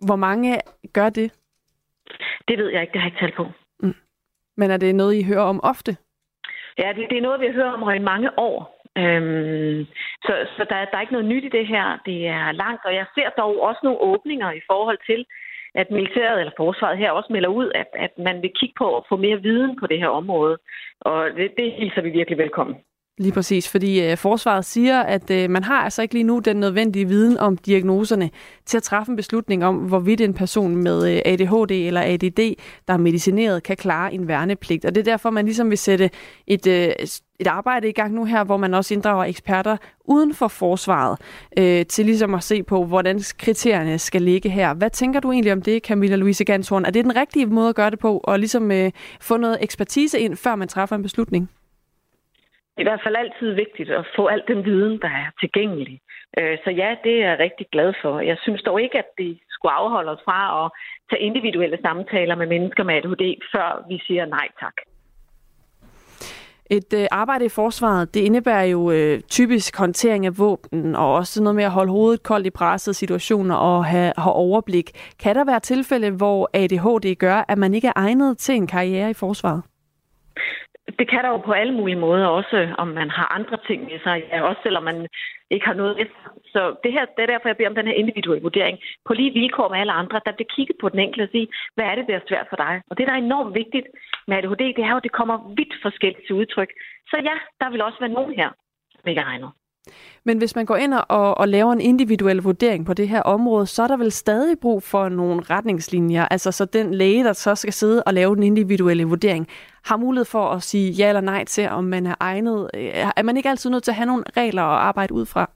Hvor mange gør det? Det ved jeg ikke, det har jeg ikke talt på. Men er det noget, I hører om ofte? Ja, det, det er noget, vi har hørt om i mange år. Øhm, så så der, der er ikke noget nyt i det her. Det er langt, og jeg ser dog også nogle åbninger i forhold til, at militæret eller forsvaret her også melder ud, at, at man vil kigge på at få mere viden på det her område. Og det, det hilser vi virkelig velkommen. Lige præcis, fordi øh, forsvaret siger, at øh, man har altså ikke lige nu den nødvendige viden om diagnoserne til at træffe en beslutning om, hvorvidt en person med øh, ADHD eller ADD, der er medicineret, kan klare en værnepligt. Og det er derfor, man ligesom vil sætte et, øh, et arbejde i gang nu her, hvor man også inddrager eksperter uden for forsvaret, øh, til ligesom at se på, hvordan kriterierne skal ligge her. Hvad tænker du egentlig om det, Camilla Louise Ganshorn? Er det den rigtige måde at gøre det på, og ligesom øh, få noget ekspertise ind, før man træffer en beslutning? Det er i hvert fald altid vigtigt at få al den viden, der er tilgængelig. Øh, så ja, det er jeg rigtig glad for. Jeg synes dog ikke, at det skulle afholde os fra at tage individuelle samtaler med mennesker med ADHD, før vi siger nej tak. Et øh, arbejde i forsvaret, det indebærer jo øh, typisk håndtering af våben, og også noget med at holde hovedet koldt i pressede situationer og have, have overblik. Kan der være tilfælde, hvor ADHD gør, at man ikke er egnet til en karriere i forsvaret? Det kan der jo på alle mulige måder, også om man har andre ting med sig, ja, også selvom man ikke har noget med sig. Så det, her, det er derfor, jeg beder om den her individuelle vurdering. På lige vilkår med alle andre, der bliver kigget på den enkelte og sige, hvad er det, der er svært for dig? Og det, der er enormt vigtigt med ADHD, det er jo, at det kommer vidt forskelligt til udtryk. Så ja, der vil også være nogen her, som ikke regner. Men hvis man går ind og, og laver en individuel vurdering på det her område, så er der vel stadig brug for nogle retningslinjer. Altså så den læge, der så skal sidde og lave den individuelle vurdering, har mulighed for at sige ja eller nej til, om man er egnet. Øh, er man ikke altid nødt til at have nogle regler at arbejde ud fra?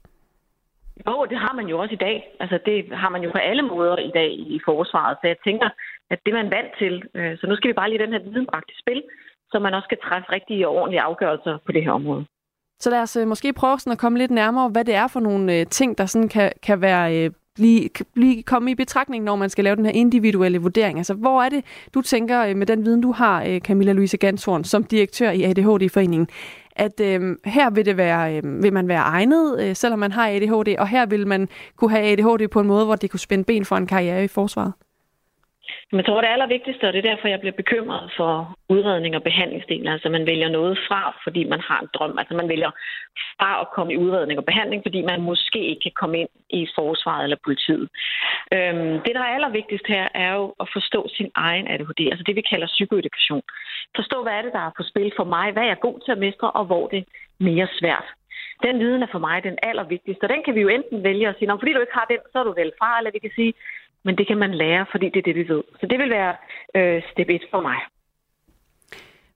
Jo, det har man jo også i dag. Altså, det har man jo på alle måder i dag i forsvaret. Så jeg tænker, at det man er vant til. Øh, så nu skal vi bare lige den her viden bragt i spil, så man også kan træffe rigtige og ordentlige afgørelser på det her område. Så lad os øh, måske prøve sådan at komme lidt nærmere, hvad det er for nogle øh, ting, der sådan kan, kan være øh, lige, lige komme i betragtning, når man skal lave den her individuelle vurdering? Altså, hvor er det, du tænker øh, med den viden, du har, øh, Camilla Louise Ganshorn, som direktør i ADHD-foreningen, at øh, her vil, det være, øh, vil man være egnet, øh, selvom man har ADHD, og her vil man kunne have ADHD på en måde, hvor det kunne spænde ben for en karriere i forsvaret? Men jeg tror, det allervigtigste, og det er derfor, jeg bliver bekymret for udredning og behandlingsdelen. Altså, man vælger noget fra, fordi man har en drøm. Altså, man vælger fra at komme i udredning og behandling, fordi man måske ikke kan komme ind i forsvaret eller politiet. Øhm, det, der er allervigtigst her, er jo at forstå sin egen ADHD, altså det, vi kalder psykoedukation. Forstå, hvad er det, der er på spil for mig, hvad er jeg god til at mestre, og hvor det er mere svært. Den viden er for mig den allervigtigste, og den kan vi jo enten vælge at sige, fordi du ikke har den, så er du vel fra, eller vi kan sige, men det kan man lære, fordi det er det, vi ved. Så det vil være øh, step 1 for mig.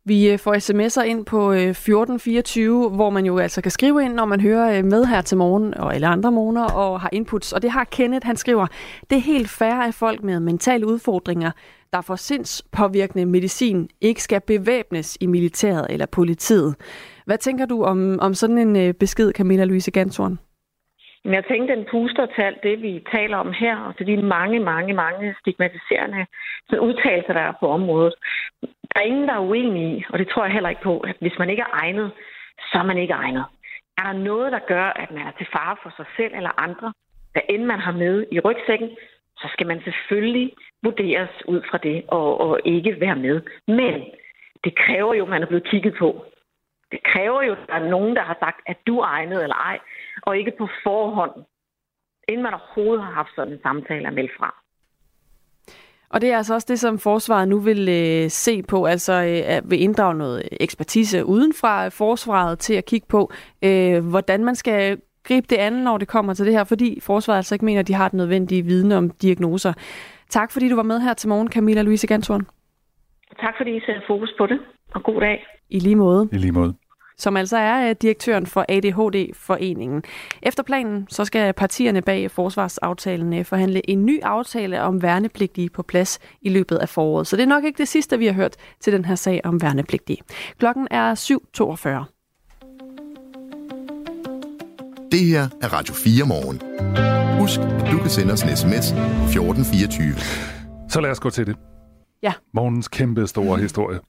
Vi øh, får sms'er ind på øh, 1424, hvor man jo altså kan skrive ind, når man hører øh, med her til morgen, og alle andre morgener, og har inputs. Og det har Kenneth, han skriver, det er helt fair, at folk med mentale udfordringer, der får sindspåvirkende medicin, ikke skal bevæbnes i militæret eller politiet. Hvad tænker du om, om sådan en besked, Camilla Louise Ganshorn? Men jeg tænkte, den puster til alt det, vi taler om her, og til de mange, mange, mange stigmatiserende udtalelser, der er på området. Der er ingen, der er uenige i, og det tror jeg heller ikke på, at hvis man ikke er egnet, så er man ikke egnet. Er der noget, der gør, at man er til fare for sig selv eller andre, hvad end man har med i rygsækken, så skal man selvfølgelig vurderes ud fra det og, og ikke være med. Men det kræver jo, at man er blevet kigget på. Det kræver jo, at der er nogen, der har sagt, at du er egnet eller ej og ikke på forhånd, inden man overhovedet har haft sådan en samtale at melde fra. Og det er altså også det, som forsvaret nu vil øh, se på, altså øh, vil inddrage noget ekspertise uden fra forsvaret til at kigge på, øh, hvordan man skal gribe det andet, når det kommer til det her, fordi forsvaret altså ikke mener, at de har den nødvendige viden om diagnoser. Tak fordi du var med her til morgen, Camilla Louise Gantorn. Tak fordi I sætter fokus på det, og god dag. I lige måde. I lige måde som altså er øh, direktøren for ADHD-foreningen. Efter planen så skal partierne bag forsvarsaftalen øh, forhandle en ny aftale om værnepligtige på plads i løbet af foråret. Så det er nok ikke det sidste, vi har hørt til den her sag om værnepligtige. Klokken er 7.42. Det her er Radio 4 morgen. Husk, at du kan sende os en sms 1424. Så lad os gå til det. Ja. Morgens kæmpe store [LAUGHS] historie.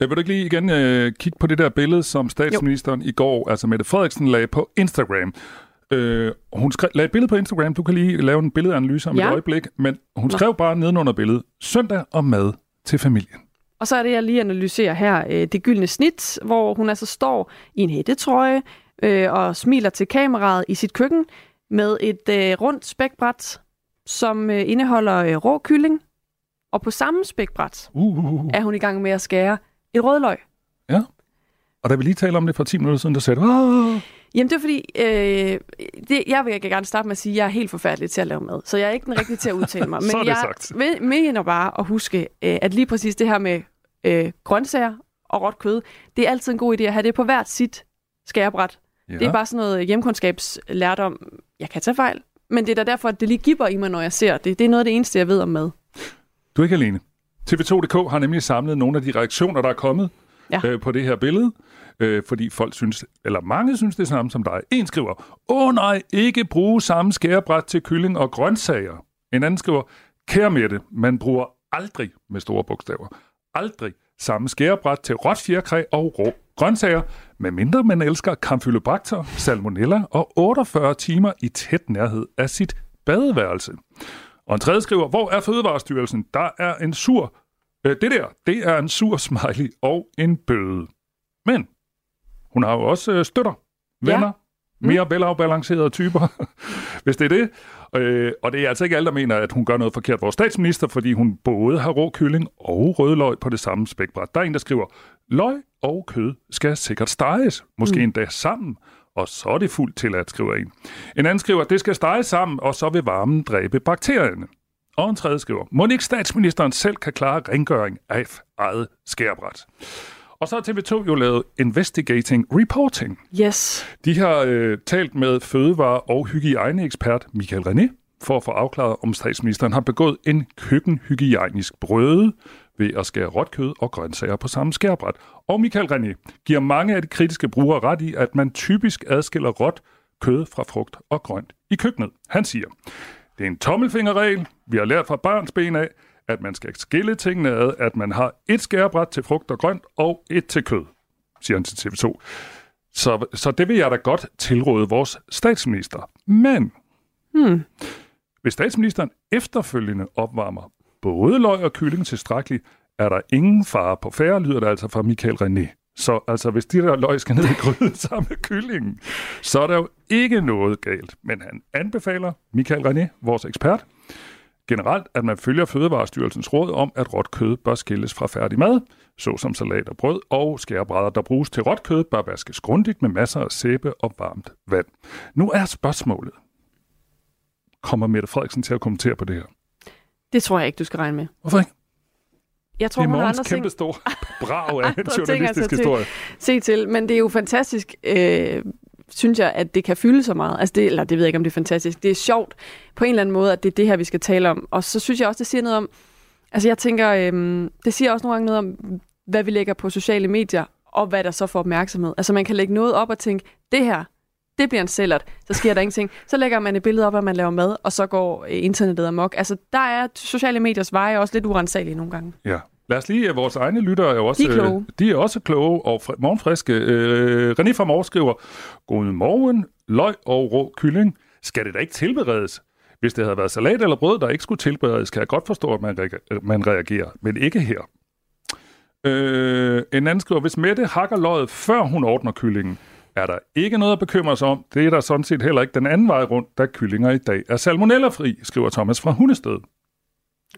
Jeg vil du ikke lige igen øh, kigge på det der billede, som statsministeren jo. i går, altså Mette Frederiksen, lagde på Instagram. Øh, hun skrev, lagde et billede på Instagram. Du kan lige lave en billedanalyse om ja. et øjeblik. Men hun skrev bare nedenunder billedet, søndag og mad til familien. Og så er det, jeg lige analyserer her, øh, det gyldne snit, hvor hun altså står i en hættetrøje øh, og smiler til kameraet i sit køkken med et øh, rundt spækbræt, som øh, indeholder øh, rå kylling. Og på samme spækbræt uh, uh, uh. er hun i gang med at skære et rødløg. Ja. Og da vi lige talte om det for 10 minutter siden, der sagde du... Aah! Jamen det er fordi, øh, det, jeg vil gerne starte med at sige, at jeg er helt forfærdelig til at lave mad. Så jeg er ikke den rigtige til at udtale mig. [LAUGHS] Men jeg sagt. mener bare at huske, øh, at lige præcis det her med øh, grøntsager og råt kød, det er altid en god idé at have det på hvert sit skærebræt. Ja. Det er bare sådan noget hjemkundskabslærdom. Jeg kan tage fejl, men det er da derfor, at det lige giver i mig, når jeg ser det. Det er noget af det eneste, jeg ved om mad. Du er ikke alene. TV2.dk har nemlig samlet nogle af de reaktioner, der er kommet ja. øh, på det her billede, øh, fordi folk synes, eller mange synes det samme som dig. En skriver, åh nej, ikke bruge samme skærebræt til kylling og grøntsager. En anden skriver, kære Mette, man bruger aldrig med store bogstaver, aldrig samme skærebræt til råt fjerkræ og rå grøntsager, medmindre man elsker Campylobacter, salmonella og 48 timer i tæt nærhed af sit badeværelse. Og en tredje skriver, hvor er Fødevarestyrelsen? Der er en sur... Øh, det der, det er en sur smiley og en bøde. Men hun har jo også øh, støtter, venner, ja. mm. mere velafbalancerede typer, [LAUGHS] hvis det er det. Øh, og det er altså ikke alle, der mener, at hun gør noget forkert. Vores statsminister, fordi hun både har rå kylling og rødløg på det samme spækbræt. Der er en, der skriver, løg og kød skal sikkert steges, måske mm. endda sammen og så er det fuldt tilladt, skriver en. En anden skriver, at det skal stege sammen, og så vil varmen dræbe bakterierne. Og en tredje skriver, må ikke statsministeren selv kan klare rengøring af eget skærbræt? Og så har TV2 jo lavet Investigating Reporting. Yes. De har øh, talt med fødevare- og hygiejneekspert Michael René for at få afklaret, om statsministeren har begået en køkkenhygiejnisk brøde ved at skære råt kød og grøntsager på samme skærebræt. Og Michael René giver mange af de kritiske brugere ret i, at man typisk adskiller råt kød fra frugt og grønt i køkkenet. Han siger, det er en tommelfingerregel, vi har lært fra barns ben af, at man skal skille tingene ad, at man har et skærebræt til frugt og grønt og et til kød, siger han til TV2. Så, så det vil jeg da godt tilråde vores statsminister. Men Hmm. hvis statsministeren efterfølgende opvarmer både løg og kylling tilstrækkeligt, er der ingen fare på færre, lyder det altså fra Michael René. Så altså, hvis de der løg skal ned i gryden [LAUGHS] sammen med kyllingen, så er der jo ikke noget galt. Men han anbefaler, Michael René, vores ekspert, generelt, at man følger Fødevarestyrelsens råd om, at råt kød bør skilles fra færdig mad, såsom salat og brød, og skærebrædder, der bruges til råt kød, bør vaskes grundigt med masser af sæbe og varmt vand. Nu er spørgsmålet, kommer Mette Frederiksen til at kommentere på det her? Det tror jeg ikke, du skal regne med. Hvorfor ikke? Jeg tror, det er morgens andre ting, kæmpe store [LAUGHS] [LAUGHS] brag af en journalistisk altså, historie. til, se til. Men det er jo fantastisk, øh, synes jeg, at det kan fylde så meget. Altså det, eller det ved jeg ikke, om det er fantastisk. Det er sjovt på en eller anden måde, at det er det her, vi skal tale om. Og så synes jeg også, det siger noget om... Altså jeg tænker, øh, det siger også nogle gange noget om, hvad vi lægger på sociale medier, og hvad der så får opmærksomhed. Altså man kan lægge noget op og tænke, det her, det bliver en sælgert, så sker der ingenting. Så lægger man et billede op, at man laver mad, og så går øh, internettet amok. Altså, der er sociale mediers veje også lidt urensagelige nogle gange. Ja. Lad os lige, vores egne lyttere er også, De er kloge. øh, de er også kloge og fri, morgenfriske. Øh, René fra Mors skriver, Godmorgen, løg og rå kylling. Skal det da ikke tilberedes? Hvis det havde været salat eller brød, der ikke skulle tilberedes, kan jeg godt forstå, at man, reager- man reagerer, men ikke her. Øh, en anden skriver, hvis Mette hakker løget, før hun ordner kyllingen, er der ikke noget at bekymre sig om. Det er der sådan set heller ikke den anden vej rundt, da kyllinger i dag er salmonellafri, skriver Thomas fra Hundested.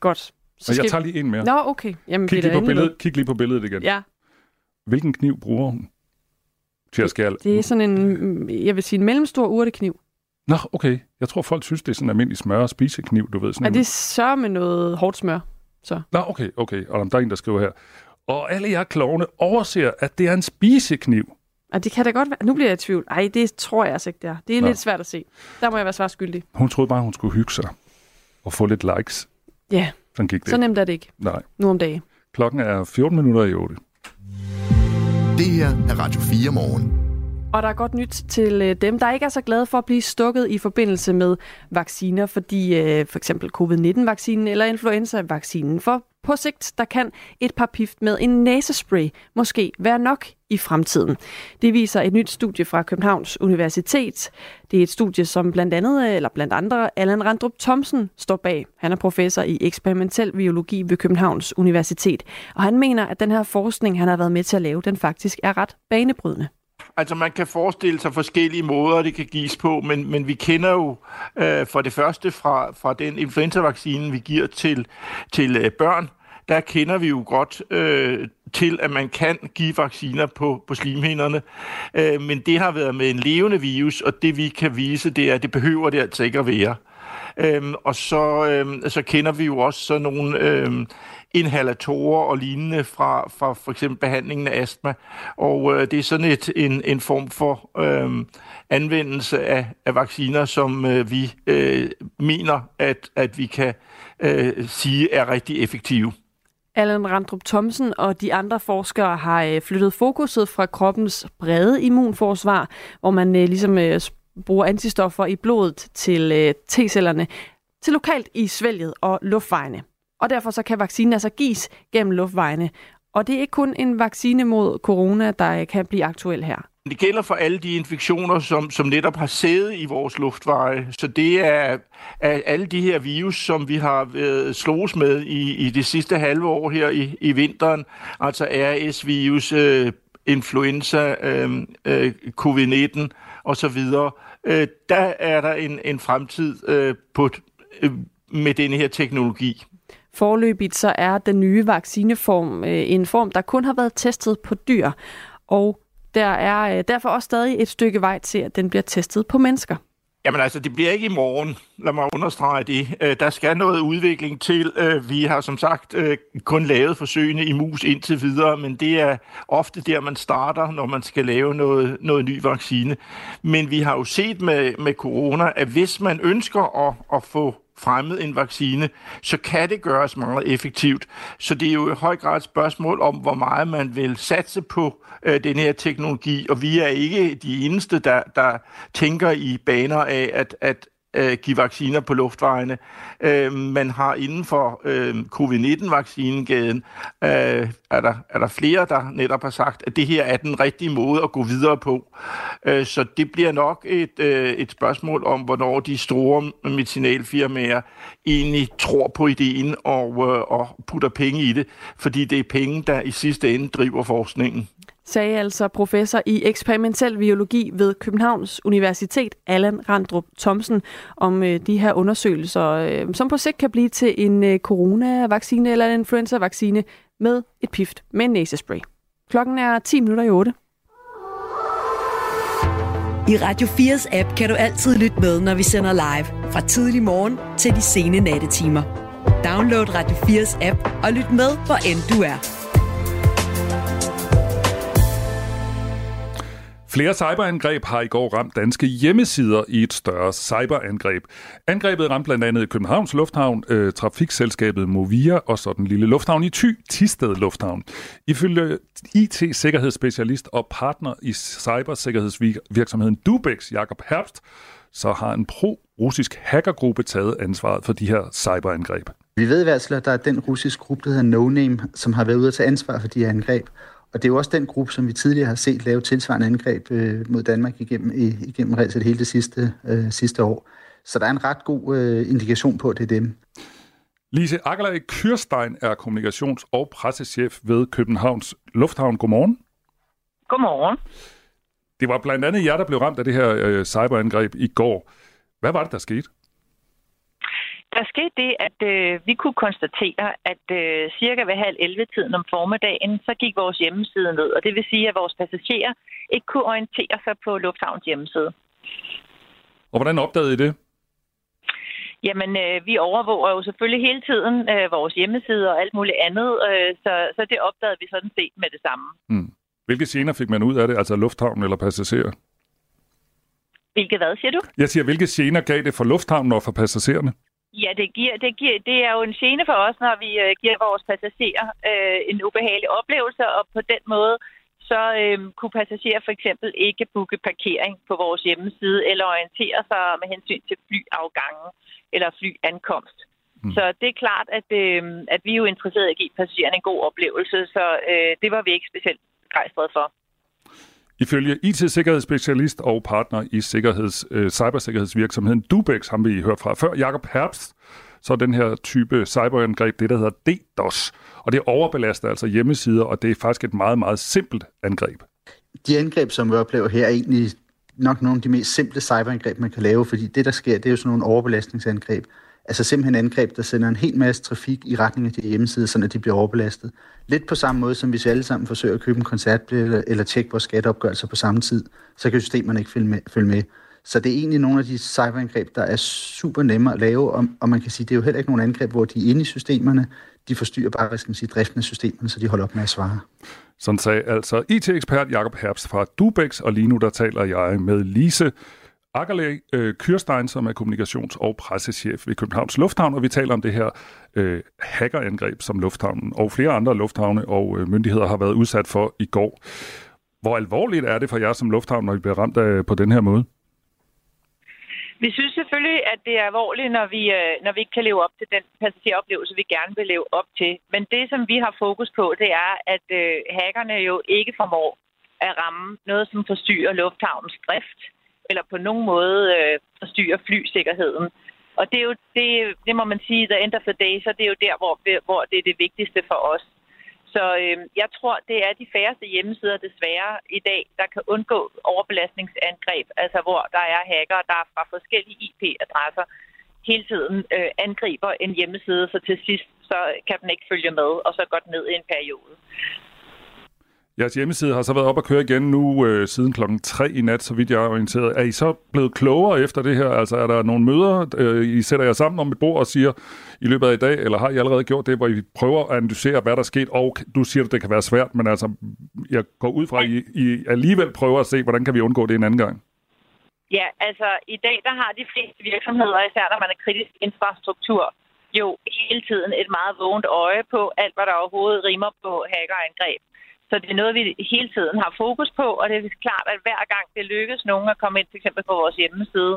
Godt. Så jeg tager lige en mere. Nå, okay. Jamen, Kig lige, på billedet, det. kig lige på billedet igen. Ja, Hvilken kniv bruger hun? Til at skære... det er sådan en, jeg vil sige, en mellemstor urtekniv. Nå, okay. Jeg tror, folk synes, det er sådan en almindelig smør- og spisekniv, du ved. Sådan Er det sørger med noget hårdt smør? Så. Nå, okay, okay. Og der er en, der skriver her. Og alle jer klovne overser, at det er en spisekniv. Og det kan da godt være. Nu bliver jeg i tvivl. Ej, det tror jeg altså ikke, det er. Det er Nå. lidt svært at se. Der må jeg være svarskyldig. Hun troede bare, hun skulle hygge sig og få lidt likes. Ja, Sådan gik det. så nemt er det ikke Nej. nu om dagen. Klokken er 14 minutter i 8. Det her er Radio 4 morgen. Og der er godt nyt til øh, dem, der ikke er så glade for at blive stukket i forbindelse med vacciner, fordi øh, for eksempel covid-19-vaccinen eller influenza-vaccinen. For på sigt, der kan et par pift med en næsespray måske være nok i fremtiden. Det viser et nyt studie fra Københavns Universitet. Det er et studie, som blandt andet, eller blandt andre, Allan Randrup Thomsen står bag. Han er professor i eksperimentel biologi ved Københavns Universitet. Og han mener, at den her forskning, han har været med til at lave, den faktisk er ret banebrydende. Altså man kan forestille sig forskellige måder, det kan gives på, men, men vi kender jo øh, for det første fra, fra den influenza-vaccine, vi giver til, til øh, børn, der kender vi jo godt øh, til, at man kan give vacciner på, på slimhinderne. Øh, men det har været med en levende virus, og det vi kan vise, det er, at det behøver det altså ikke at være. Øhm, og så, øhm, så kender vi jo også sådan nogle øhm, inhalatorer og lignende fra, fra for eksempel behandlingen af astma. Og øh, det er sådan et, en, en form for øhm, anvendelse af, af vacciner, som øh, vi øh, mener, at, at vi kan øh, sige er rigtig effektive. Allan Randrup Thomsen og de andre forskere har øh, flyttet fokuset fra kroppens brede immunforsvar, hvor man øh, ligesom øh, bruger antistoffer i blodet til øh, T-cellerne, til lokalt i svælget og luftvejene. Og derfor så kan vaccinen altså gives gennem luftvejene. Og det er ikke kun en vaccine mod corona, der øh, kan blive aktuel her. Det gælder for alle de infektioner, som, som netop har sæde i vores luftveje. Så det er, er alle de her virus, som vi har øh, slås med i, i det sidste halve år her i, i vinteren. Altså RS-virus, øh, influenza, øh, øh, covid-19 og så videre. Øh, der er der en, en fremtid øh, på, øh, med denne her teknologi. Forløbigt så er den nye vaccineform øh, en form, der kun har været testet på dyr. Og der er øh, derfor også stadig et stykke vej til, at den bliver testet på mennesker. Jamen altså, det bliver ikke i morgen. Lad mig understrege det. Øh, der skal noget udvikling til. Øh, vi har som sagt øh, kun lavet forsøgene i mus indtil videre, men det er ofte der, man starter, når man skal lave noget, noget ny vaccine. Men vi har jo set med, med corona, at hvis man ønsker at, at få fremmet en vaccine, så kan det gøres meget effektivt. Så det er jo i høj grad et spørgsmål om, hvor meget man vil satse på øh, den her teknologi, og vi er ikke de eneste, der, der tænker i baner af, at, at øh, give vacciner på luftvejene. Øh, man har inden for øh, covid-19-vaccinegaden, øh, er, der, er der flere, der netop har sagt, at det her er den rigtige måde at gå videre på. Øh, så det bliver nok et, øh, et spørgsmål om, hvornår de store medicinalfirmaer egentlig tror på ideen og, øh, og putter penge i det, fordi det er penge, der i sidste ende driver forskningen sagde altså professor i eksperimentel biologi ved Københavns Universitet, Allan Randrup Thomsen, om øh, de her undersøgelser, øh, som på sigt kan blive til en øh, coronavaccine eller en influenza-vaccine med et pift med en næsespray. Klokken er 10 minutter i 8. I Radio 4's app kan du altid lytte med, når vi sender live. Fra tidlig morgen til de sene nattetimer. Download Radio 4's app og lyt med, hvor end du er. Flere cyberangreb har i går ramt danske hjemmesider i et større cyberangreb. Angrebet ramte blandt andet Københavns Lufthavn, øh, trafikselskabet Movia og så den lille lufthavn i Thy, Tisted Lufthavn. Ifølge IT-sikkerhedsspecialist og partner i cybersikkerhedsvirksomheden Dubex, Jakob Herbst, så har en pro-russisk hackergruppe taget ansvaret for de her cyberangreb. Vi ved i hvert fald, at der er den russiske gruppe, der hedder No Name, som har været ude at tage ansvar for de her angreb. Og det er jo også den gruppe, som vi tidligere har set lave tilsvarende angreb øh, mod Danmark igennem, i, igennem det hele det sidste, øh, sidste år. Så der er en ret god øh, indikation på, at det er dem. Lise Akkerlej Kyrstein er kommunikations- og pressechef ved Københavns Lufthavn. Godmorgen. Godmorgen. Det var blandt andet jer, der blev ramt af det her øh, cyberangreb i går. Hvad var det, der skete? Der skete det, at øh, vi kunne konstatere, at øh, cirka ved halv 11 tiden om formiddagen, så gik vores hjemmeside ned. Og det vil sige, at vores passagerer ikke kunne orientere sig på Lufthavns hjemmeside. Og hvordan opdagede I det? Jamen, øh, vi overvåger jo selvfølgelig hele tiden øh, vores hjemmeside og alt muligt andet, øh, så, så det opdagede vi sådan set med det samme. Hmm. Hvilke gener fik man ud af det, altså lufthavnen eller passagerer? Hvilke hvad, siger du? Jeg siger, hvilke gener gav det for lufthavnen og for passagererne? Ja, det, giver, det, giver, det er jo en scene for os, når vi øh, giver vores passagerer øh, en ubehagelig oplevelse, og på den måde så øh, kunne passagerer for eksempel ikke booke parkering på vores hjemmeside eller orientere sig med hensyn til flyafgangen eller flyankomst. Mm. Så det er klart, at, øh, at vi er jo interesserede i at give passagererne en god oplevelse, så øh, det var vi ikke specielt begejstrede for. Ifølge IT-sikkerhedsspecialist og partner i sikkerheds, øh, cybersikkerhedsvirksomheden Dubex, ham vi hørt fra før, Jakob Herbst, så den her type cyberangreb, det der hedder DDoS. Og det overbelaster altså hjemmesider, og det er faktisk et meget, meget simpelt angreb. De angreb, som vi oplever her, er egentlig nok nogle af de mest simple cyberangreb, man kan lave, fordi det, der sker, det er jo sådan nogle overbelastningsangreb. Altså simpelthen angreb, der sender en hel masse trafik i retning af de hjemmesider, så de bliver overbelastet. Lidt på samme måde, som hvis vi alle sammen forsøger at købe en koncertbillet eller, eller tjekke vores skatteopgørelser på samme tid, så kan systemerne ikke følge med. Følge med. Så det er egentlig nogle af de cyberangreb, der er super nemme at lave, og, og man kan sige, det er jo heller ikke nogen angreb, hvor de er inde i systemerne. De forstyrrer bare, hvad skal man sige, driften af systemerne, så de holder op med at svare. Sådan sagde altså IT-ekspert Jakob Herbst fra Dubex, og lige nu der taler jeg med Lise Akkerlæg øh, Kyrstein, som er kommunikations- og pressechef ved Københavns Lufthavn, og vi taler om det her øh, hackerangreb, som lufthavnen og flere andre lufthavne og øh, myndigheder har været udsat for i går. Hvor alvorligt er det for jer som lufthavn, når I bliver ramt af, på den her måde? Vi synes selvfølgelig, at det er alvorligt, når vi, øh, når vi ikke kan leve op til den passageroplevelse, vi gerne vil leve op til. Men det, som vi har fokus på, det er, at øh, hackerne jo ikke formår at ramme noget, som forstyrrer lufthavnens drift eller på nogen måde øh, forstyrrer flysikkerheden. Og det er jo, det, det må man sige, the end of the day, så det er jo der, hvor, hvor det er det vigtigste for os. Så øh, jeg tror, det er de færreste hjemmesider desværre i dag, der kan undgå overbelastningsangreb, altså hvor der er hacker, der fra forskellige IP-adresser hele tiden øh, angriber en hjemmeside, så til sidst så kan den ikke følge med, og så går den ned i en periode. Jeres hjemmeside har så været op at køre igen nu øh, siden klokken 3 i nat, så vidt jeg er orienteret. Er I så blevet klogere efter det her? Altså er der nogle møder, øh, I sætter jer sammen om et bord og siger i løbet af i dag, eller har I allerede gjort det, hvor I prøver at analysere, hvad der er sket? Og du siger, at det kan være svært, men altså, jeg går ud fra, at I, I alligevel prøver at se, hvordan kan vi undgå det en anden gang? Ja, altså i dag der har de fleste virksomheder, især når man er kritisk infrastruktur, jo hele tiden et meget vågent øje på alt, hvad der overhovedet rimer på hackerangreb. Så det er noget, vi hele tiden har fokus på, og det er klart, at hver gang det lykkes nogen at komme ind til eksempel på vores hjemmeside,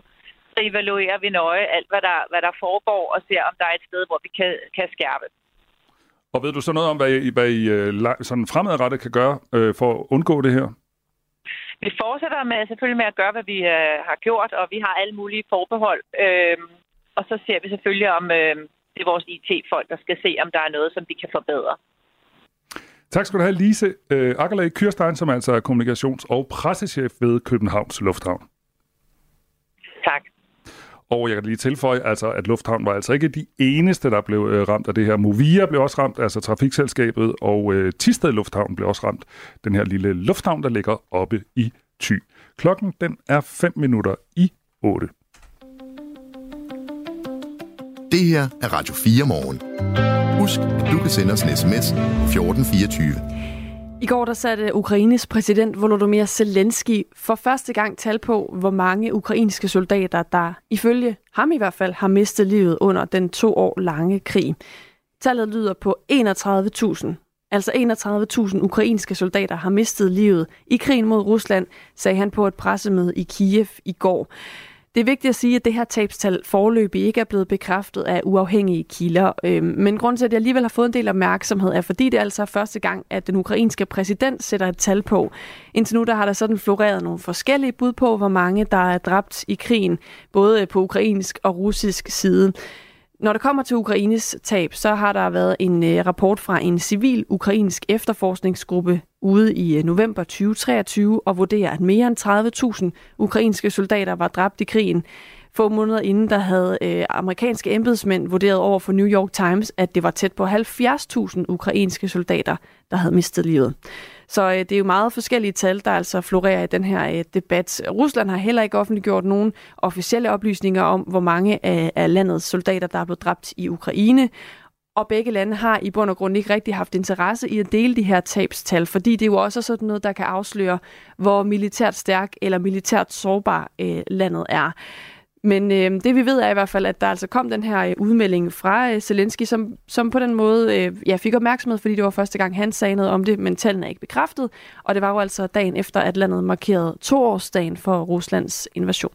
så evaluerer vi nøje alt, hvad der, hvad der foregår, og ser, om der er et sted, hvor vi kan, kan skærpe. Og ved du så noget om, hvad I, hvad I øh, sådan fremadrettet kan gøre øh, for at undgå det her? Vi fortsætter med, selvfølgelig med at gøre, hvad vi øh, har gjort, og vi har alle mulige forbehold. Øh, og så ser vi selvfølgelig, om øh, det er vores IT-folk, der skal se, om der er noget, som vi kan forbedre. Tak skal du have, Lise øh, Akkerlag Kyrstein, som altså er kommunikations- og pressechef ved Københavns Lufthavn. Tak. Og jeg kan lige tilføje, altså, at Lufthavn var altså ikke de eneste, der blev øh, ramt af det her. Movia blev også ramt, altså trafikselskabet, og øh, Tisted Lufthavn blev også ramt. Den her lille lufthavn, der ligger oppe i Thy. Klokken den er 5 minutter i 8. Det her er Radio 4 morgen. Husk, at du kan sende os en sms på 1424. I går der satte Ukraines præsident Volodymyr Zelensky for første gang tal på, hvor mange ukrainske soldater, der ifølge ham i hvert fald har mistet livet under den to år lange krig. Tallet lyder på 31.000. Altså 31.000 ukrainske soldater har mistet livet i krigen mod Rusland, sagde han på et pressemøde i Kiev i går. Det er vigtigt at sige, at det her tabstal forløbig ikke er blevet bekræftet af uafhængige kilder. Øhm, men grunden til, at jeg alligevel har fået en del opmærksomhed, er fordi det altså er altså første gang, at den ukrainske præsident sætter et tal på. Indtil nu der har der sådan floreret nogle forskellige bud på, hvor mange der er dræbt i krigen, både på ukrainsk og russisk side. Når det kommer til Ukraines tab, så har der været en øh, rapport fra en civil ukrainsk efterforskningsgruppe ude i øh, november 2023 og vurderer, at mere end 30.000 ukrainske soldater var dræbt i krigen. Få måneder inden, der havde øh, amerikanske embedsmænd vurderet over for New York Times, at det var tæt på 70.000 ukrainske soldater, der havde mistet livet. Så øh, det er jo meget forskellige tal, der altså florerer i den her øh, debat. Rusland har heller ikke offentliggjort nogen officielle oplysninger om, hvor mange af, af landets soldater, der er blevet dræbt i Ukraine. Og begge lande har i bund og grund ikke rigtig haft interesse i at dele de her tabstal, fordi det jo også er sådan noget, der kan afsløre, hvor militært stærk eller militært sårbar øh, landet er. Men øh, det vi ved er i hvert fald, at der altså kom den her øh, udmelding fra øh, Zelensky, som, som på den måde øh, ja, fik opmærksomhed, fordi det var første gang, han sagde noget om det, men tallene er ikke bekræftet. Og det var jo altså dagen efter, at landet markerede toårsdagen for Ruslands invasion.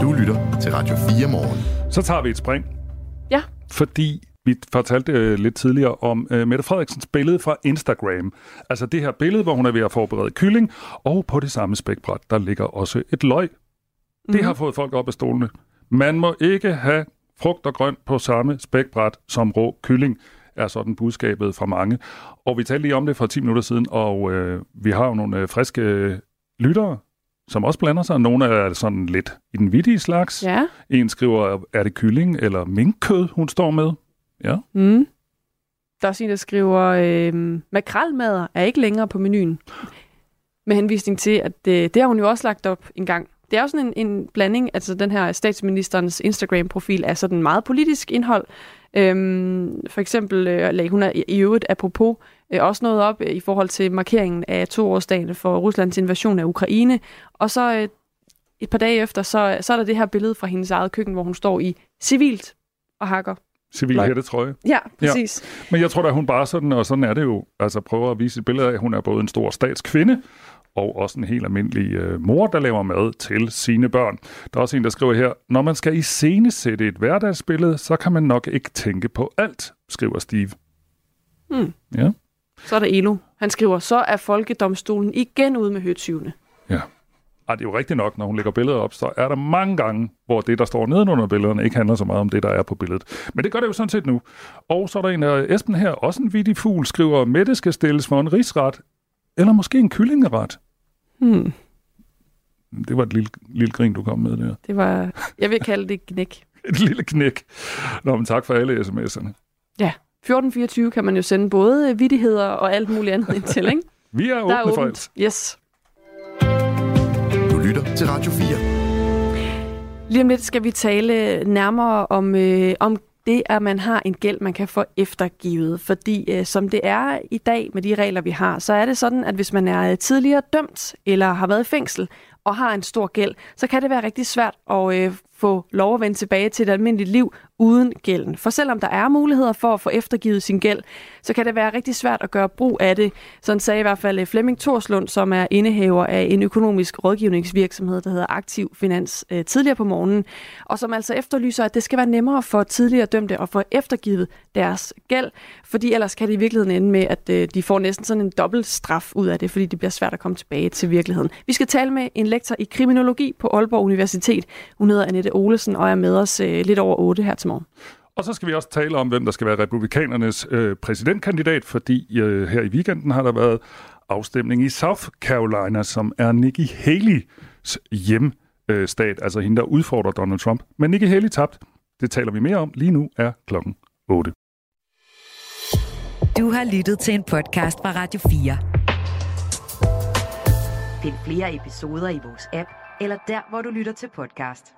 Du lytter til Radio 4 morgen. Så tager vi et spring. Ja. Fordi vi fortalte øh, lidt tidligere om øh, Mette Frederiksens billede fra Instagram. Altså det her billede, hvor hun er ved at forberede kylling, og på det samme spækbræt, der ligger også et løg. Det Mhm. har fået folk op af stolene. Man må ikke have frugt og grønt på samme spækbræt som rå kylling, er sådan budskabet fra mange. Og vi talte lige om det for 10 minutter siden, og øh, vi har jo nogle øh, friske øh, lyttere, som også blander sig. Nogle er sådan lidt i den vittige slags. Ja. En skriver, er det kylling eller minkkød, hun står med? Ja. Mm. Der er også en, der skriver, øh, makralmadder er ikke længere på menuen. Med henvisning til, at det, det har hun jo også lagt op en gang. Det er jo sådan en, en blanding, altså den her statsministerens Instagram-profil er sådan meget politisk indhold. Øhm, for eksempel øh, lagde hun er i øvrigt apropos øh, også noget op øh, i forhold til markeringen af toårsdagen for Ruslands invasion af Ukraine. Og så øh, et par dage efter, så, så er der det her billede fra hendes eget køkken, hvor hun står i civilt og hakker. Civil Nej. hættetrøje. Ja, præcis. Ja. Men jeg tror da, hun bare sådan, og sådan er det jo, altså prøver at vise et billede af, at hun er både en stor statskvinde, og også en helt almindelig øh, mor, der laver mad til sine børn. Der er også en, der skriver her, når man skal iscenesætte et hverdagsbillede, så kan man nok ikke tænke på alt, skriver Steve. Hmm. Ja. Så er der Elo. Han skriver, så er folkedomstolen igen ude med høtyvene. Ja. Ej, det er jo rigtigt nok, når hun lægger billeder op, så er der mange gange, hvor det, der står nedenunder billederne, ikke handler så meget om det, der er på billedet. Men det gør det jo sådan set nu. Og så er der en af Esben her, også en vittig fugl, skriver, Mette skal stilles for en risret, eller måske en kyllingeret. Hmm. Det var et lille, lille grin, du kom med der. Det var, jeg vil kalde det et knæk. [LAUGHS] Et lille knæk. Nå, men tak for alle sms'erne. Ja. 1424 kan man jo sende både vidigheder og alt muligt andet ind til, ikke? [LAUGHS] Vi er åbne Der er for åbent. alt. Yes. Du lytter til Radio 4. Lige om lidt skal vi tale nærmere om, øh, om det, at man har en gæld, man kan få eftergivet. Fordi øh, som det er i dag med de regler, vi har, så er det sådan, at hvis man er øh, tidligere dømt eller har været i fængsel og har en stor gæld, så kan det være rigtig svært at øh, få lov at vende tilbage til et almindeligt liv uden gælden. For selvom der er muligheder for at få eftergivet sin gæld, så kan det være rigtig svært at gøre brug af det. Sådan sagde i hvert fald øh, Flemming Torslund, som er indehaver af en økonomisk rådgivningsvirksomhed, der hedder Aktiv Finans, øh, tidligere på morgenen, og som altså efterlyser, at det skal være nemmere for tidligere dømte at få eftergivet deres gæld, fordi ellers kan det i virkeligheden ende med, at øh, de får næsten sådan en dobbelt straf ud af det, fordi det bliver svært at komme tilbage til virkeligheden. Vi skal tale med en lektor i kriminologi på Aalborg Universitet. Hun hedder Annette Olesen og er med os lidt over 8 her til morgen. Og så skal vi også tale om, hvem der skal være republikanernes øh, præsidentkandidat, fordi øh, her i weekenden har der været afstemning i South Carolina, som er Nikki Haley's hjemstat, altså hende, der udfordrer Donald Trump. Men Nikki Haley tabt. Det taler vi mere om. Lige nu er klokken 8. Du har lyttet til en podcast fra Radio 4. Find flere episoder i vores app, eller der, hvor du lytter til podcast.